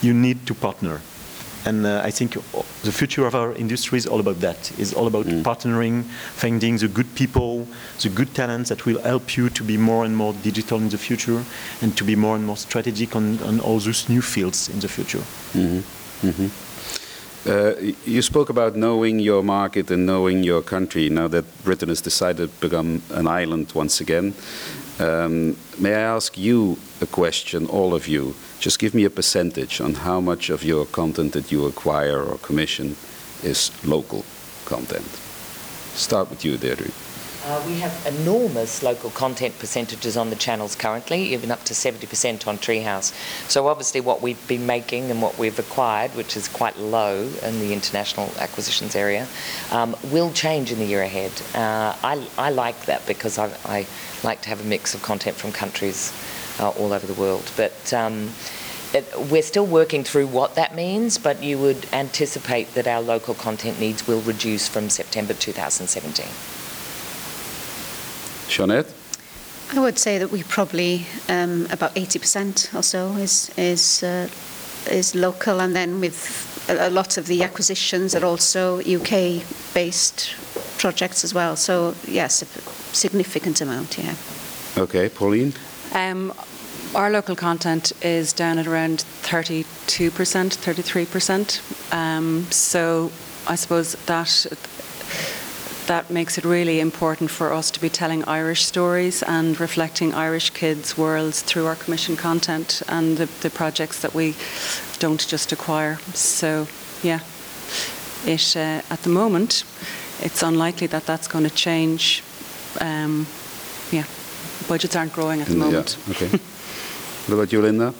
You need to partner. And uh, I think the future of our industry is all about that. It's all about mm. partnering, finding the good people, the good talents that will help you to be more and more digital in the future and to be more and more strategic on, on all those new fields in the future. Mm-hmm. Mm-hmm. Uh, you spoke about knowing your market and knowing your country. Now that Britain has decided to become an island once again, um, may I ask you a question, all of you? Just give me a percentage on how much of your content that you acquire or commission is local content. Start with you, Deirdre. Uh, we have enormous local content percentages on the channels currently, even up to 70% on Treehouse. So obviously what we've been making and what we've acquired, which is quite low in the international acquisitions area, um, will change in the year ahead. Uh, I, I, like that because I, I, like to have a mix of content from countries uh, all over the world. But um, it, we're still working through what that means, but you would anticipate that our local content needs will reduce from September 2017. Sioned? I would say that we probably um, about 80% or so is is uh, is local, and then with a, a lot of the acquisitions are also UK-based projects as well. So yes, a significant amount. Yeah. Okay, Pauline. Um, our local content is down at around 32%, 33%. Um, so I suppose that that makes it really important for us to be telling Irish stories and reflecting Irish kids' worlds through our commission content and the, the projects that we don't just acquire. So, yeah, it uh, at the moment, it's unlikely that that's going to change. Um, yeah, budgets aren't growing at the moment. Yeah, okay. [LAUGHS] what about you, Linda?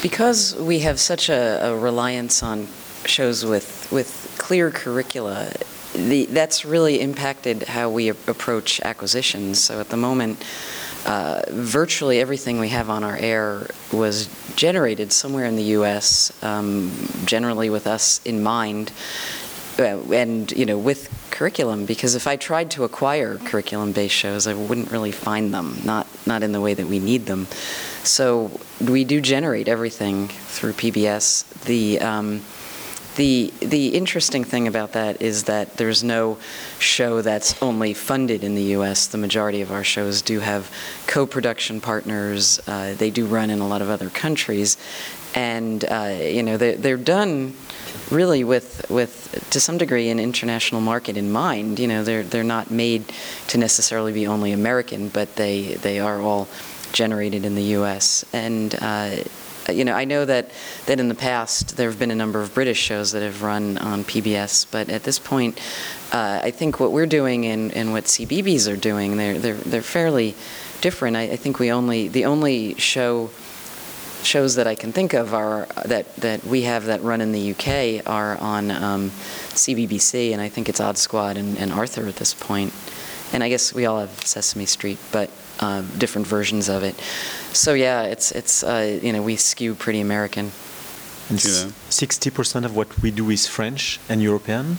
Because we have such a, a reliance on shows with with clear curricula, the, that's really impacted how we approach acquisitions. So at the moment, uh, virtually everything we have on our air was generated somewhere in the U.S., um, generally with us in mind, and you know with curriculum. Because if I tried to acquire curriculum-based shows, I wouldn't really find them, not not in the way that we need them. So we do generate everything through PBS. The um, the the interesting thing about that is that there's no show that's only funded in the U.S. The majority of our shows do have co-production partners. Uh, they do run in a lot of other countries, and uh, you know they're, they're done really with with to some degree an international market in mind. You know they're they're not made to necessarily be only American, but they they are all generated in the U.S. and uh, you know, I know that, that in the past there have been a number of British shows that have run on PBS, but at this point, uh, I think what we're doing and, and what CBeebies are doing, they're, they're, they're fairly different. I, I think we only, the only show shows that I can think of are that that we have that run in the UK are on um, CBBC, and I think it's Odd Squad and, and, Arthur at this point. And I guess we all have Sesame Street, but uh, different versions of it. So yeah, it's it's uh, you know we skew pretty American. And sixty percent of what we do is French and European.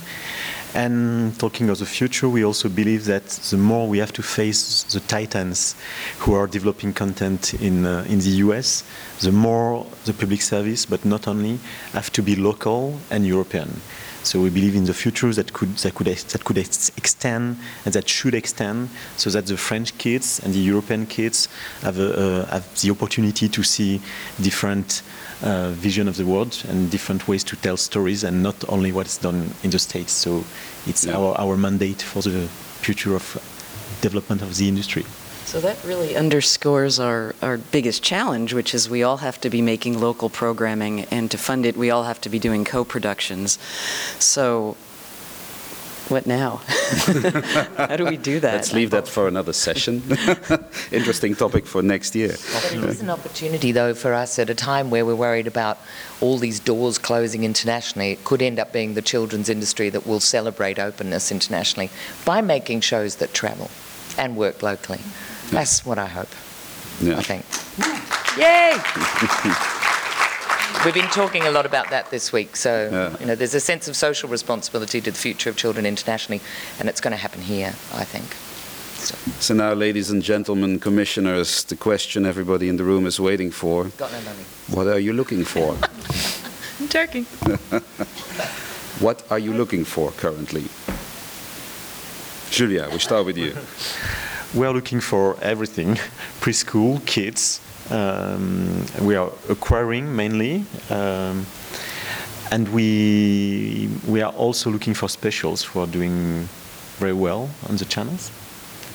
And talking of the future, we also believe that the more we have to face the titans who are developing content in uh, in the US, the more the public service, but not only, have to be local and European. So we believe in the future that could that could that could extend and that should extend, so that the French kids and the European kids have a, uh, have the opportunity to see different uh, vision of the world and different ways to tell stories, and not only what's done in the states. So it's yeah. our our mandate for the future of development of the industry. So that really underscores our, our biggest challenge, which is we all have to be making local programming, and to fund it, we all have to be doing co productions. So, what now? [LAUGHS] How do we do that? Let's leave that for another session. [LAUGHS] Interesting topic for next year. But it is an opportunity, though, for us at a time where we're worried about all these doors closing internationally. It could end up being the children's industry that will celebrate openness internationally by making shows that travel and work locally. That's what I hope. Yeah. I think. Yay! [LAUGHS] We've been talking a lot about that this week. So, yeah. you know, there's a sense of social responsibility to the future of children internationally, and it's going to happen here, I think. So. so now, ladies and gentlemen, commissioners, the question everybody in the room is waiting for. Got no money. What are you looking for? [LAUGHS] I'm Turkey. [LAUGHS] what are you looking for currently? Julia, we start with you. We are looking for everything [LAUGHS] preschool, kids. Um, we are acquiring mainly. Um, and we we are also looking for specials who are doing very well on the channels.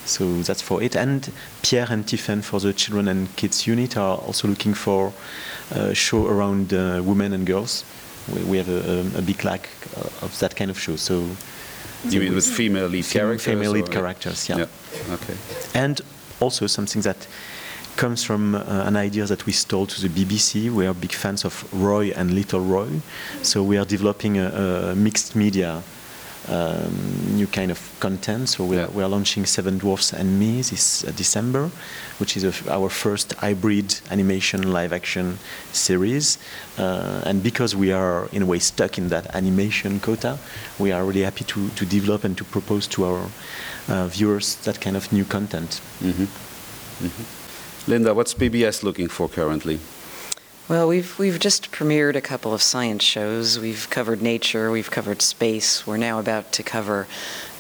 So that's for it. And Pierre and Tiphaine for the children and kids unit are also looking for a show around uh, women and girls. We, we have a, a, a, big lack uh, of that kind of show. So you mean with female lead characters? Female lead characters, yeah. yeah. Okay. And also something that comes from uh, an idea that we stole to the BBC. We are big fans of Roy and Little Roy, so we are developing a, a mixed media um, new kind of content. So we are, we are launching Seven Dwarfs and Me this uh, December, which is our first hybrid animation live action series. Uh, and because we are in a way stuck in that animation quota, we are really happy to, to develop and to propose to our uh, viewers that kind of new content. Mm-hmm. Mm-hmm. Linda, what's PBS looking for currently? Well, we've we've just premiered a couple of science shows. We've covered nature, we've covered space. We're now about to cover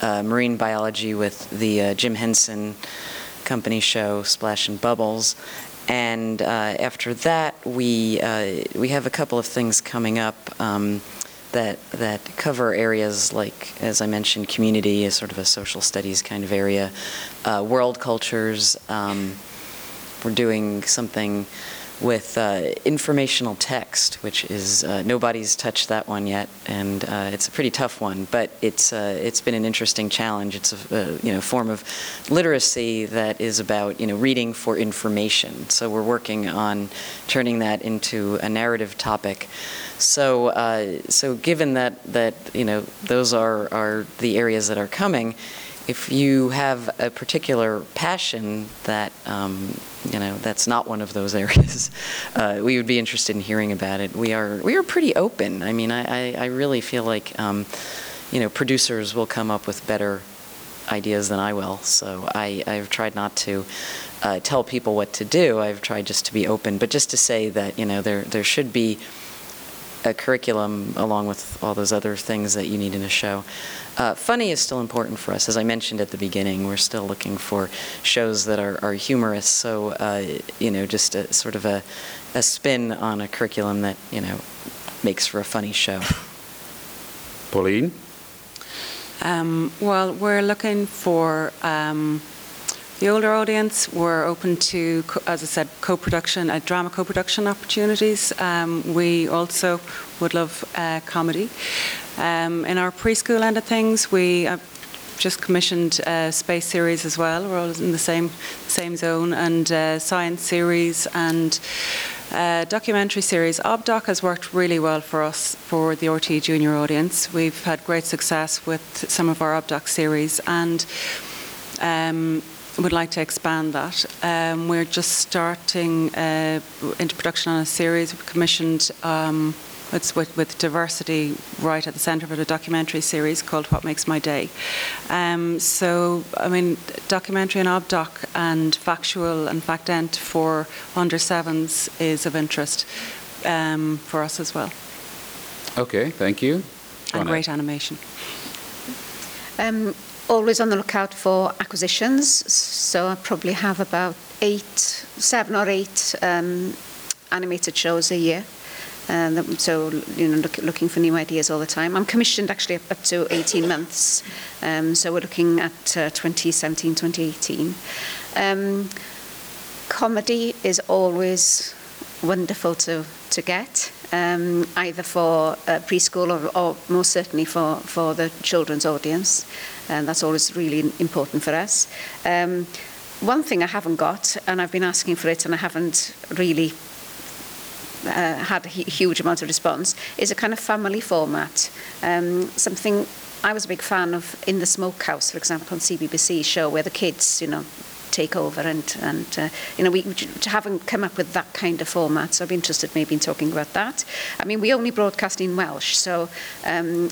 uh, marine biology with the uh, Jim Henson Company show Splash and Bubbles. And uh, after that, we uh, we have a couple of things coming up. Um, that that cover areas like, as I mentioned, community is sort of a social studies kind of area, uh, world cultures. Um, we're doing something with uh, informational text, which is uh, nobody's touched that one yet, and uh, it's a pretty tough one. But it's uh, it's been an interesting challenge. It's a, you know form of literacy that is about you know reading for information. So we're working on turning that into a narrative topic. So uh, so given that that you know those are are the areas that are coming if you have a particular passion that um, you know that's not one of those [LAUGHS] areas, uh, we would be interested in hearing about it. We are we are pretty open. I mean, I, I, I really feel like um, you know producers will come up with better ideas than I will. So I, I've tried not to uh, tell people what to do. I've tried just to be open, but just to say that you know there there should be a curriculum along with all those other things that you need in a show. Uh, funny is still important for us. As I mentioned at the beginning, we're still looking for shows that are, are humorous. So, uh, you know, just a sort of a, a spin on a curriculum that, you know, makes for a funny show. Pauline? Um, well, we're looking for um, the older audience. We're open to, as I said, co-production, uh, drama co-production opportunities. Um, we also would love uh, comedy. Um, in our preschool end of things, we uh, just commissioned a space series as well. We're all in the same same zone, and uh, science series and. Uh, documentary series Obdoc has worked really well for us for the RTÉ junior audience. We've had great success with some of our Obdoc series and um, would like to expand that. Um, we're just starting uh, into production on a series we commissioned. Um, it's with, with, diversity right at the centre of it, a documentary series called What Makes My Day. Um, so, I mean, documentary and obdoc and factual and factent for under sevens is of interest um, for us as well. Okay, thank you. And great animation. Um, always on the lookout for acquisitions. So I probably have about eight, seven or eight um, animated shows a year. Um, so you know, look, looking for new ideas all the time. I'm commissioned actually up, up to 18 months. Um, so we're looking at uh, 2017, 2018. Um, comedy is always wonderful to to get. Um, either for uh, preschool or, or most certainly for, for the children's audience and that's always really important for us. Um, one thing I haven't got, and I've been asking for it, and I haven't really uh, had a huge amount of response, is a kind of family format. Um, something I was a big fan of in the Smokehouse, for example, on CBBC show, where the kids, you know, take over and, and uh, you know, we haven't come up with that kind of format, so I'd be interested maybe in talking about that. I mean, we only broadcast in Welsh, so um,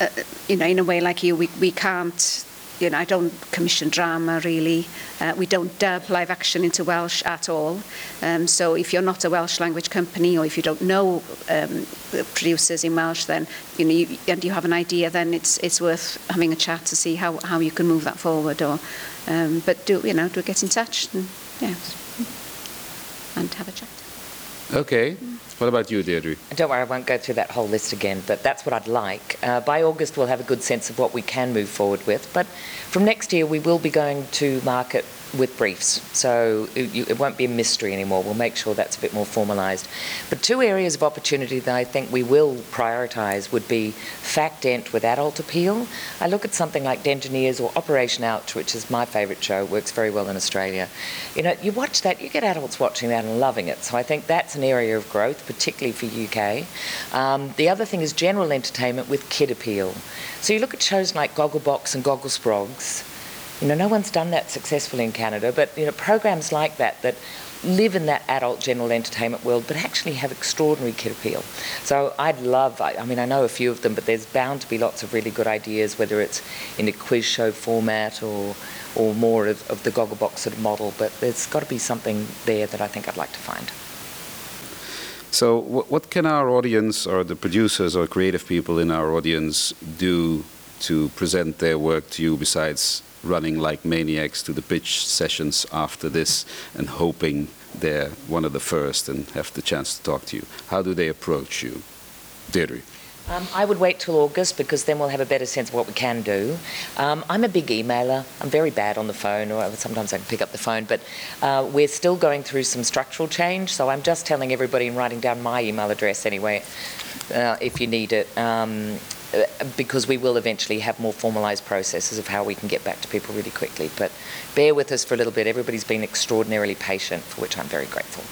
uh, you know, in a way like you, we, we can't you know, I don't commission drama really. Uh, we don't dub live action into Welsh at all. Um, so if you're not a Welsh language company or if you don't know um, producers in Welsh, then you know, you, and you have an idea, then it's it's worth having a chat to see how, how you can move that forward. Or, um, but do you know, do get in touch and yeah, and have a chat. Okay. What about you, Deirdre? Don't worry, I won't go through that whole list again, but that's what I'd like. Uh, by August, we'll have a good sense of what we can move forward with. But from next year, we will be going to market with briefs, so it, you- it won't be a mystery anymore. We'll make sure that's a bit more formalised. But two areas of opportunity that I think we will prioritise would be factent with adult appeal. I look at something like Dengineers or Operation Ouch, which is my favourite show, works very well in Australia. You know, you watch that, you get adults watching that and loving it. So I think that's an area of growth, particularly for UK. Um, the other thing is general entertainment with kid appeal. So you look at shows like Gogglebox and Goggle Sprogs. You know, no one's done that successfully in Canada, but you know, programs like that that live in that adult general entertainment world, but actually have extraordinary kid appeal. So I'd love. I, I mean, I know a few of them, but there's bound to be lots of really good ideas, whether it's in a quiz show format or or more of, of the Gogglebox sort of model. But there's got to be something there that I think I'd like to find. So, wh- what can our audience, or the producers or creative people in our audience, do to present their work to you besides running like maniacs to the pitch sessions after this and hoping they're one of the first and have the chance to talk to you? How do they approach you? Deirdre. Um, I would wait till August because then we'll have a better sense of what we can do. Um, I'm a big emailer. I'm very bad on the phone, or sometimes I can pick up the phone, but uh, we're still going through some structural change. So I'm just telling everybody and writing down my email address anyway, uh, if you need it, um, because we will eventually have more formalised processes of how we can get back to people really quickly. But bear with us for a little bit. Everybody's been extraordinarily patient, for which I'm very grateful.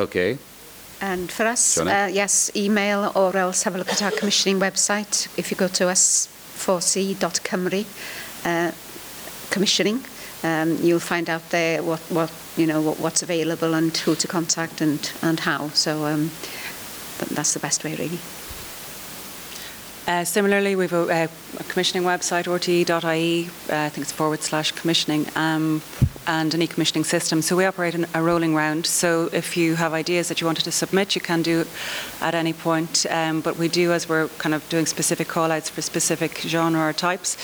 Okay. And for us, uh, yes, email or else have a look at our commissioning website. If you go to s4c.cymru, uh, commissioning, um, you'll find out there what, what you know what, what's available and who to contact and, and how. So um, that's the best way, really. Uh, similarly, we've a, a commissioning website, rte.ie, uh, I think it's forward slash commissioning, um, and an e-commissioning system. So we operate in a rolling round. So if you have ideas that you wanted to submit, you can do at any point. Um, but we do, as we're kind of doing specific call-outs for specific genre or types,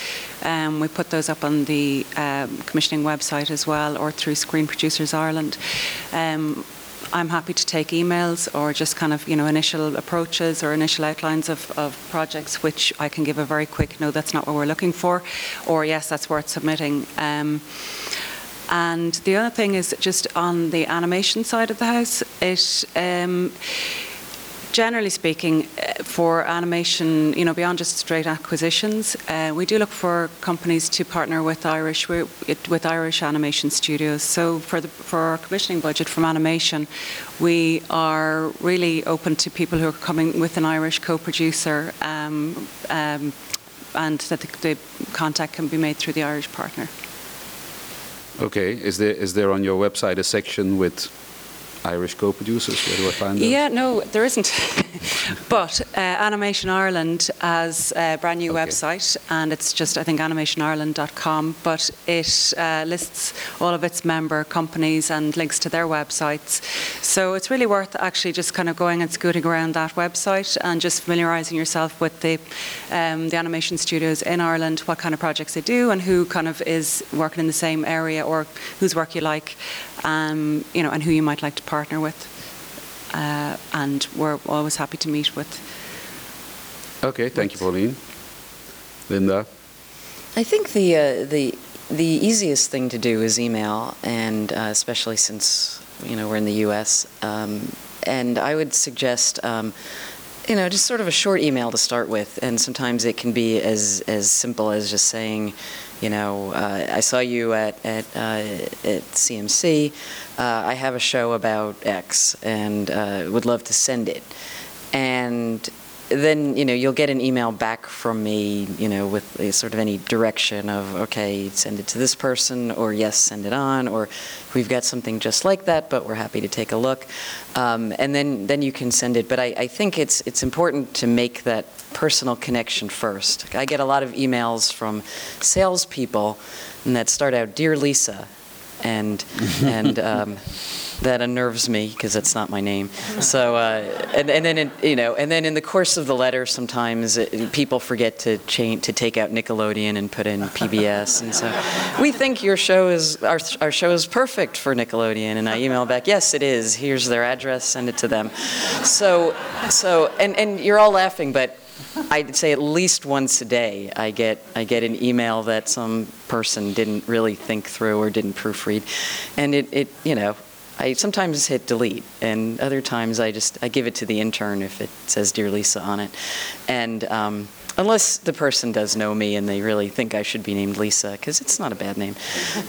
um, we put those up on the um, commissioning website as well, or through Screen Producers Ireland. I'm happy to take emails or just kind of, you know, initial approaches or initial outlines of, of projects, which I can give a very quick, no, that's not what we're looking for, or yes, that's worth submitting. Um, and the other thing is just on the animation side of the house, it. Um, Generally speaking, uh, for animation, you know, beyond just straight acquisitions, uh, we do look for companies to partner with Irish with Irish animation studios. So for the for our commissioning budget from animation, we are really open to people who are coming with an Irish co-producer, um, um, and that the, the contact can be made through the Irish partner. Okay. Is there is there on your website a section with Irish co-producers? Where do I find those? Yeah, no, there isn't. [LAUGHS] but uh, Animation Ireland has a brand new Okay. website, and it's just, I think, animationireland.com, but it uh, lists all of its member companies and links to their websites. So it's really worth actually just kind of going and scooting around that website and just familiarising yourself with the, um, the animation studios in Ireland, what kind of projects they do, and who kind of is working in the same area or whose work you like, um, you know, and who you might like to partner with. Uh, and we're always happy to meet with. Okay. Thank you, Pauline. Linda. I think the uh, the the easiest thing to do is email, and uh, especially since you know we're in the U.S. Um, and I would suggest. Um, you know, just sort of a short email to start with, and sometimes it can be as as simple as just saying, you know, uh, I saw you at at uh, at CMC. Uh, I have a show about X, and uh, would love to send it. And then you know you'll get an email back from me, you know, with sort of any direction of okay, send it to this person, or yes, send it on, or we've got something just like that, but we're happy to take a look, um, and then then you can send it. But I, I think it's it's important to make that personal connection first. I get a lot of emails from salespeople that start out, dear Lisa, and and [LAUGHS] um, that unnerves me because that's not my name. So uh, and and then in, you know and then in the course of the letter, sometimes it, people forget to change to take out Nickelodeon and put in PBS, and so we think your show is our our show is perfect for Nickelodeon, and I email back, yes, it is. Here's their address, send it to them. So so and and you're all laughing, but I'd say at least once a day I get I get an email that some person didn't really think through or didn't proofread, and it, it you know I sometimes hit delete, and other times I just I give it to the intern if it says "Dear Lisa" on it, and. Um, Unless the person does know me and they really think I should be named Lisa, because it's not a bad name.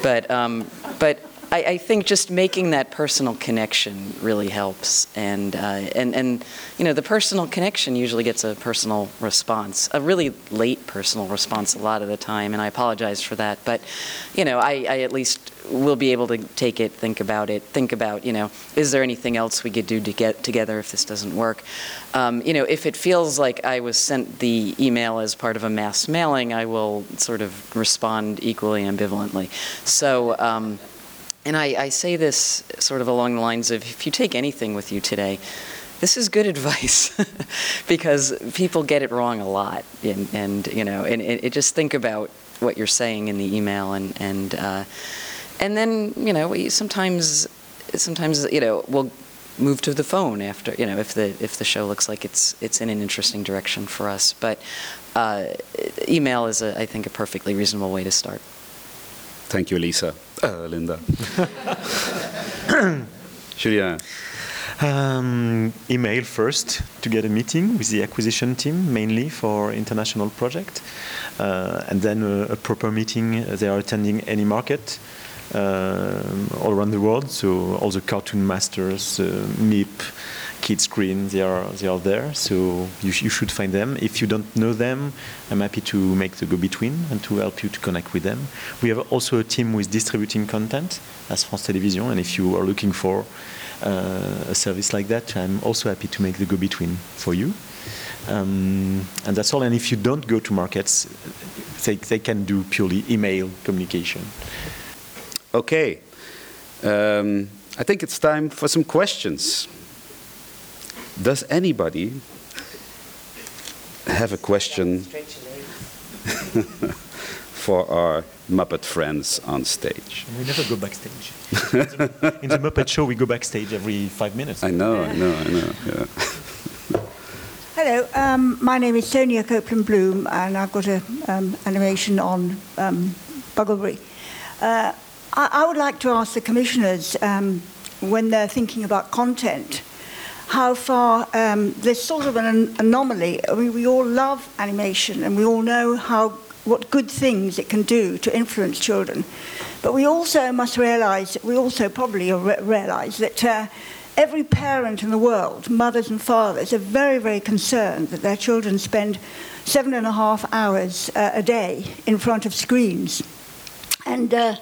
But, um, but I, I, think just making that personal connection really helps, and uh, and and you know the personal connection usually gets a personal response, a really late personal response a lot of the time, and I apologize for that. But you know, I, I at least will be able to take it, think about it, think about you know, is there anything else we could do to get together if this doesn't work? Um, you know, if it feels like I was sent the email as part of a mass mailing, I will sort of respond equally ambivalently. So. Um, and I, I, say this sort of along the lines of if you take anything with you today, this is good [LAUGHS] advice because people get it wrong a lot. And, and you know, and, and, just think about what you're saying in the email and, and, uh, and then, you know, sometimes, sometimes, you know, we'll move to the phone after, you know, if the, if the show looks like it's, it's in an interesting direction for us. But uh, email is, a, I think, a perfectly reasonable way to start. Thank you, Lisa. Uh, Linda. [LAUGHS] Julien. Um, email first to get a meeting with the acquisition team, mainly for international project, uh, and then a, a, proper meeting. They are attending any market uh, all around the world, so all the cartoon masters, uh, MIP, Kidscreen, they are they are there. So you, sh you should find them. If you don't know them, I'm happy to make the go-between and to help you to connect with them. We have also a team with distributing content as France television and if you are looking for uh, a service like that, I'm also happy to make the go-between for you. Um, and that's all. And if you don't go to markets, they, they can do purely email communication. Okay. Um, I think it's time for some questions. Does anybody have a question [LAUGHS] for our Muppet friends on stage? We never go backstage. In the Muppet Show, we go backstage every five minutes. I know, I know, I know. Yeah. Hello, um, my name is Sonia Copeland Bloom, and I've got an um, animation on um, Bugglebury. Uh, I, I, would like to ask the commissioners um, when they're thinking about content how far um, there's sort of an anomaly. I mean, we all love animation and we all know how what good things it can do to influence children. But we also must realize, we also probably realize that uh, every parent in the world, mothers and fathers, are very, very concerned that their children spend seven and a half hours uh, a day in front of screens. And uh,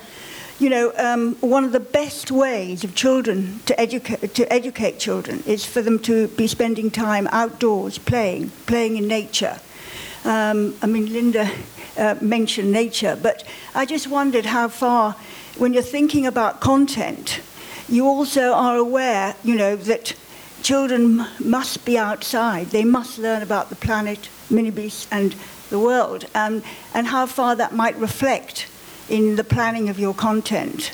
you know, um, one of the best ways of children to educate, to educate children is for them to be spending time outdoors, playing, playing in nature. Um, I mean, Linda uh, mentioned nature, but I just wondered how far, when you're thinking about content, you also are aware, you know, that children must be outside. They must learn about the planet, minibeast, and the world, um, and how far that might reflect in the planning of your content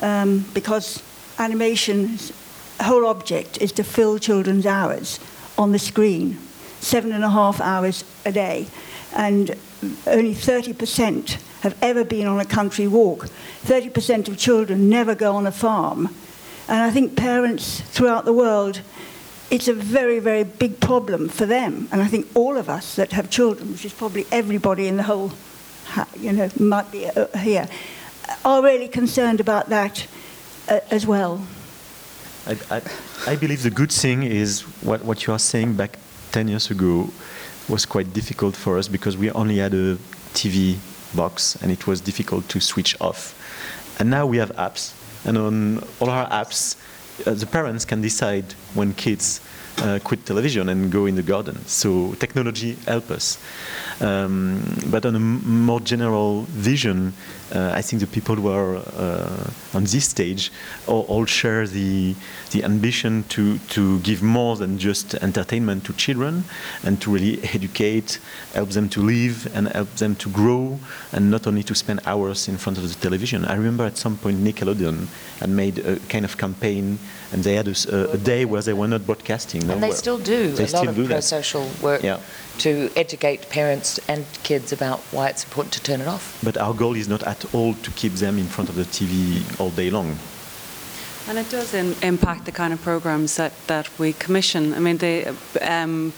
um, because animation's whole object is to fill children's hours on the screen, seven and a half hours a day. And only 30% have ever been on a country walk. 30% of children never go on a farm. And I think parents throughout the world, it's a very, very big problem for them. And I think all of us that have children, which is probably everybody in the whole you know, might be uh, here, are really concerned about that uh, as well. I, I, I, believe the good thing is what, what you are saying back 10 years ago was quite difficult for us because we only had a TV box and it was difficult to switch off. And now we have apps, and on all our apps, uh, the parents can decide when kids uh, quit television and go in the garden. So technology help us. Um, but on a more general vision, uh, I think the people who are uh, on this stage all, all, share the the ambition to to give more than just entertainment to children and to really educate, help them to live, and help them to grow, and not only to spend hours in front of the television. I remember at some point Nickelodeon had made a kind of campaign, and they had a, a day where they were not broadcasting. And they still do they a still lot of pro-social work. Yeah to educate parents and kids about why it's important to turn it off. But our goal is not at all to keep them in front of the TV all day long. And it does in, impact the kind of programs that, that we commission. I mean, they, um,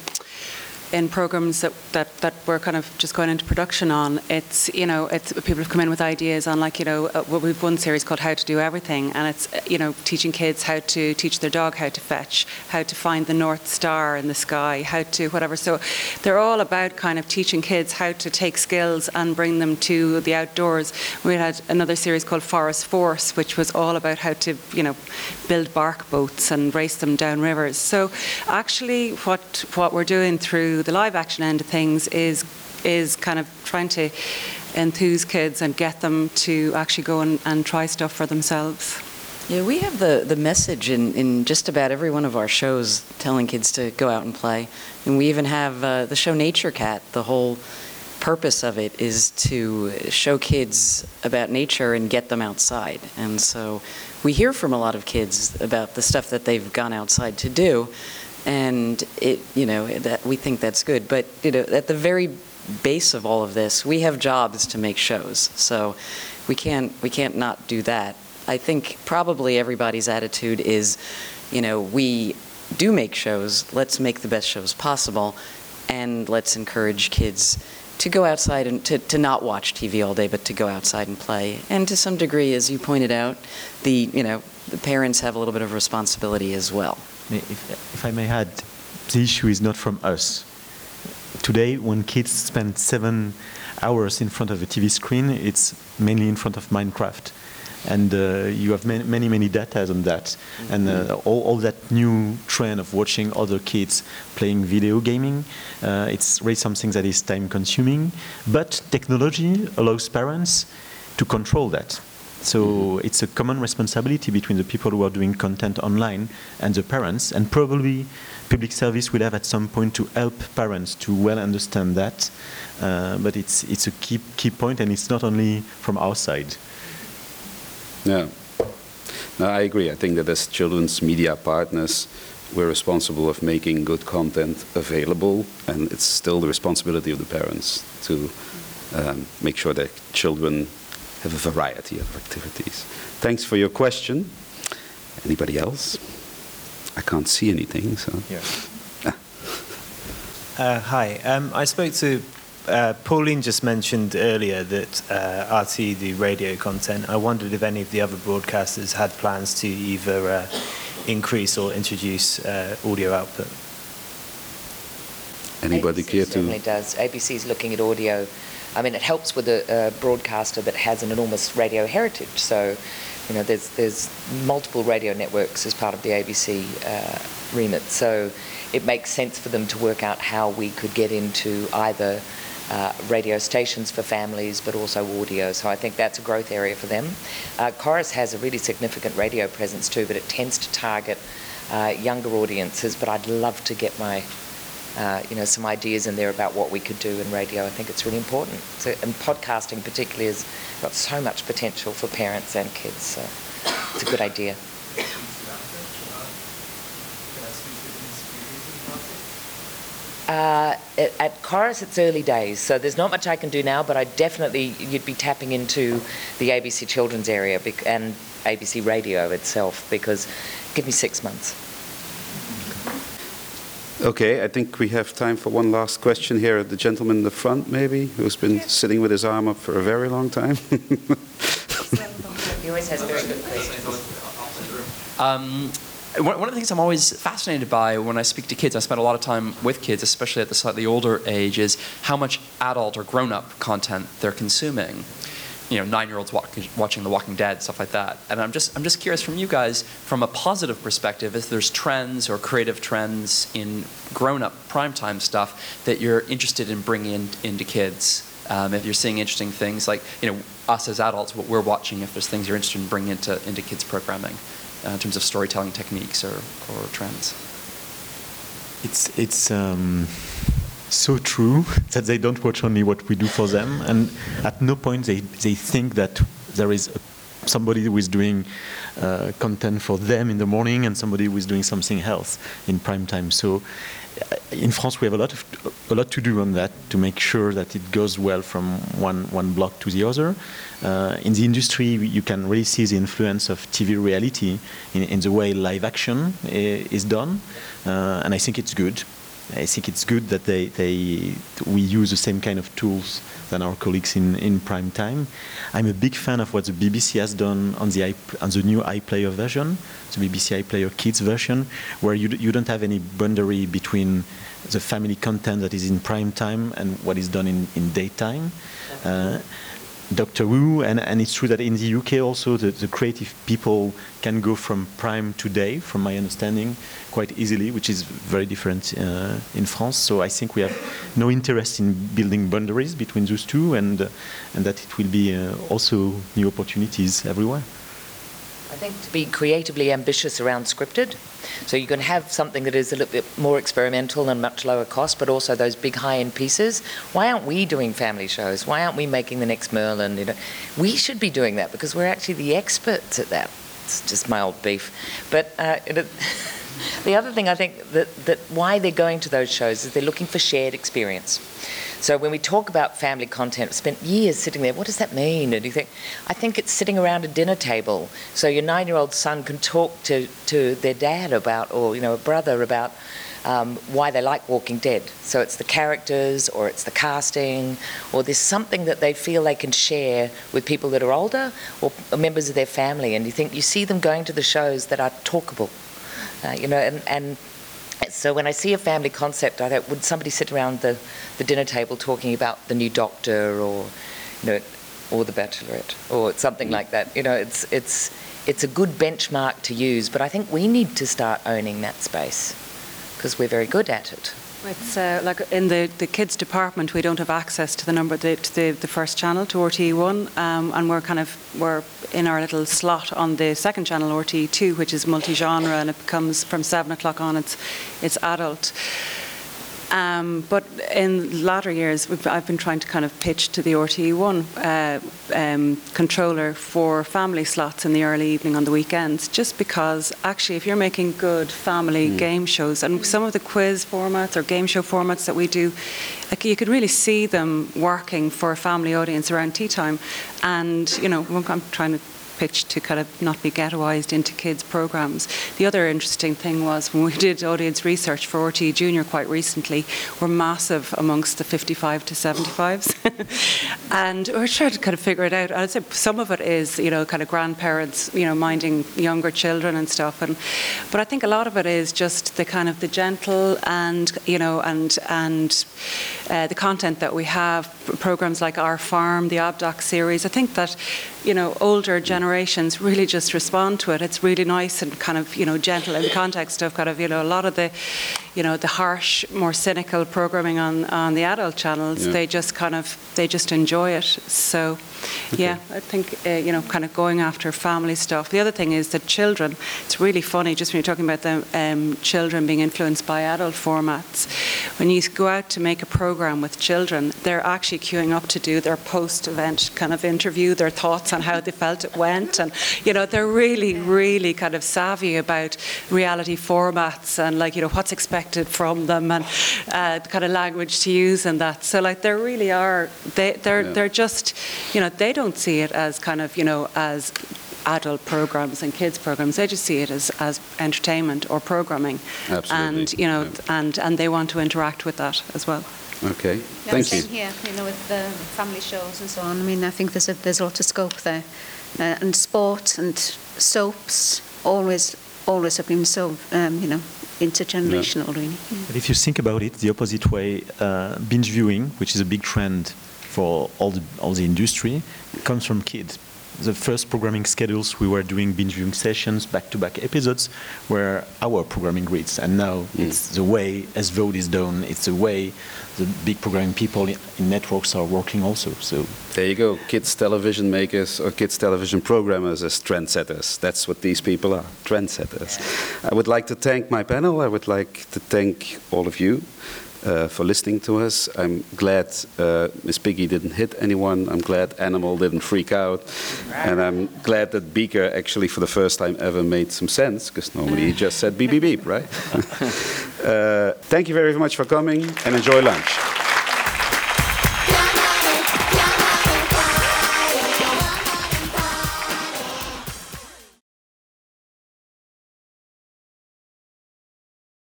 in programs that, that, that we're kind of just going into production on, it's, you know, it's, people have come in with ideas on like, you know, uh, we've one series called How to Do Everything, and it's, uh, you know, teaching kids how to teach their dog how to fetch, how to find the North Star in the sky, how to whatever. So they're all about kind of teaching kids how to take skills and bring them to the outdoors. We had another series called Forest Force, which was all about how to, you know, build bark boats and race them down rivers. So actually what, what we're doing through the live action end of things is is kind of trying to enthuse kids and get them to actually go and, and try stuff for themselves. Yeah, we have the, the message in, in just about every one of our shows telling kids to go out and play. And we even have uh, the show Nature Cat. The whole purpose of it is to show kids about nature and get them outside. And so we hear from a lot of kids about the stuff that they've gone outside to do and it you know that we think that's good. But you know at the very base of all of this we have jobs to make shows. So we can't we can't not do that. I think probably everybody's attitude is you know we do make shows. Let's make the best shows possible. And let's encourage kids to go outside and to, to not watch TV all day, but to go outside and play. And to some degree, as you pointed out, the you know the parents have a little bit of responsibility as well. If, if I may add, the issue is not from us. Today, when kids spend seven hours in front of a TV screen, it's mainly in front of Minecraft. And uh, you have many, many, many data on that. Mm-hmm. And uh, all, all, that new trend of watching other kids playing video gaming, uh, it's really something that is time consuming. But technology allows parents to control that. So it's a common responsibility between the people who are doing content online and the parents, and probably public service will have at some point to help parents to well understand that. Uh, but it's it's a key key point, and it's not only from our side. Yeah, no, I agree. I think that as children's media partners, we're responsible of making good content available, and it's still the responsibility of the parents to um, make sure that children have a variety of activities. Thanks for your question. Anybody else? I can't see anything, so. Yeah. uh, hi. Um, I spoke to uh, Pauline just mentioned earlier that uh, RT the radio content. I wondered if any of the other broadcasters had plans to either uh, increase or introduce uh, audio output. Anybody ABC care to? Certainly does. ABC is looking at audio I mean, it helps with a, a, broadcaster that has an enormous radio heritage. So, you know, there's there's multiple radio networks as part of the ABC uh, remit. So, it makes sense for them to work out how we could get into either uh, radio stations for families, but also audio. So I think that's a growth area for them. Uh, Corus has a really significant radio presence too, but it tends to target uh, younger audiences. But I'd love to get my uh, you know, some ideas in there about what we could do in radio. I think it's really important. So, and podcasting particularly has got so much potential for parents and kids. So it's a good idea. Uh, at, at Corus, it's early days, so there's not much I can do now, but I definitely, you'd be tapping into the ABC Children's area and ABC Radio itself because give me six months. Okay, I think we have time for one last question here. The gentleman in the front, maybe, who's been sitting with his arm up for a very long time. he always has very good questions. Um, one of the things I'm always fascinated by when I speak to kids, I spend a lot of time with kids, especially at the slightly older age, is how much adult or grown up content they're consuming. You know, nine-year-olds walking, watching The Walking Dead, stuff like that. And I'm just, I'm just curious from you guys, from a positive perspective, if there's trends or creative trends in grown-up primetime stuff that you're interested in bringing in, into kids. Um, if you're seeing interesting things like, you know, us as adults, what we're watching, if there's things you're interested in bringing into, into kids programming uh, in terms of storytelling techniques or, or trends. It's, it's um, so true [LAUGHS] that they don't watch only what we do for them, and at no point they, they think that there is somebody who is doing uh, content for them in the morning and somebody who is doing something else in prime time. So uh, in France, we have a lot of a lot to do on that to make sure that it goes well from one one block to the other. Uh, in the industry, you can really see the influence of TV reality in, in the way live action uh, is done, uh, and I think it's good. I think it's good that they, they we use the same kind of tools than our colleagues in, in prime time. I'm a big fan of what the BBC has done on the on the new iPlayer version, the BBC iPlayer Kids version, where you you don't have any boundary between the family content that is in prime time and what is done in in daytime. Uh, Doctor Who, and, and it's true that in the UK also the, the creative people can go from prime to day, from my understanding, quite easily, which is very different uh, in France. So I think we have no interest in building boundaries between those two, and uh, and that it will be uh, also new opportunities everywhere. I think to be creatively ambitious around scripted. So you can have something that is a little bit more experimental and much lower cost, but also those big high-end pieces. Why aren't we doing family shows? Why aren't we making the next Merlin? You know, we should be doing that because we're actually the experts at that. It's just my old beef. But uh, it, [LAUGHS] the other thing I think that, that why they're going to those shows is they're looking for shared experience. So when we talk about family content, I've spent years sitting there, what does that mean? And you think, I think it's sitting around a dinner table. So your nine-year-old son can talk to, to their dad about, or, you know, a brother about um, why they like Walking Dead. So it's the characters, or it's the casting, or there's something that they feel they can share with people that are older, or members of their family. And you think, you see them going to the shows that are talkable. Uh, you know, and, and so when I see a family concept, I thought, would somebody sit around the, the dinner table talking about the new Doctor or, you know, or the Bachelorette or something like that? You know, it's it's it's a good benchmark to use, but I think we need to start owning that space because we're very good at it. It's uh, like in the, the kids department, we don't have access to the number the, to the, the first channel to RTE1, um, and we're kind of we're in our little slot on the second channel RTE2, which is multi-genre, and it becomes from seven o'clock on. It's it's adult. Um, but in latter years, I've been trying to kind of pitch to the RTE1 uh, um, controller for family slots in the early evening on the weekends, just because actually, if you're making good family mm. game shows, and some of the quiz formats or game show formats that we do, like you could really see them working for a family audience around tea time. And you know, I'm trying to pitched to kind of not be ghettoised into kids' programs. The other interesting thing was when we [LAUGHS] did audience research for RTE Junior quite recently, we're massive amongst the 55 to 75s. [LAUGHS] and we're trying to kind of figure it out. I'd say some of it is, you know, kind of grandparents, you know, minding younger children and stuff. And but I think a lot of it is just the kind of the gentle and, you know, and and uh, the content that we have, programs like Our Farm, the Obdoc series. I think that, you know, older generations generations really just respond to it. It's really nice and kind of you know gentle in the context of kind of you know a lot of the you know the harsh, more cynical programming on on the adult channels. Yeah. They just kind of they just enjoy it. So okay. yeah, I think uh, you know kind of going after family stuff. The other thing is that children. It's really funny just when you're talking about the um, children being influenced by adult formats. When you go out to make a program with children, they're actually queuing up to do their post-event kind of interview, their thoughts on how they felt it went went. And, you know, they're really, really kind of savvy about reality formats and, like, you know, what's expected from them and uh, kind of language to use and that. So, like, there really are, they, they're, yeah. they're just, you know, they don't see it as kind of, you know, as adult programs and kids programs. They just see it as, as entertainment or programming. Absolutely. And, you know, yeah. and, and they want to interact with that as well. Okay, yeah, thank same you. here, you know, with the family shows and so on. I mean, I think there's a, there's a lot of scope there uh, and sport and soaps always always have been so um, you know intergenerational yeah. really but if you think about it the opposite way uh, binge viewing which is a big trend for all the, all the industry comes from kids. The first programming schedules, we were doing binge viewing sessions, back-to-back episodes, were our programming grids. And now mm. it's the way SVOD is done, it's the way the big programming people in in networks are working also. So There you go, kids television makers or kids television programmers as trendsetters. That's what these people are, trendsetters. I would like to thank my panel. I would like to thank all of you uh, for listening to us. I'm glad uh, Miss Piggy didn't hit anyone. I'm glad Animal didn't freak out. And I'm glad that Beaker actually for the first time ever made some sense, because normally he [LAUGHS] just said beep, beep, beep, right? [LAUGHS] uh, thank you very much for coming and enjoy lunch.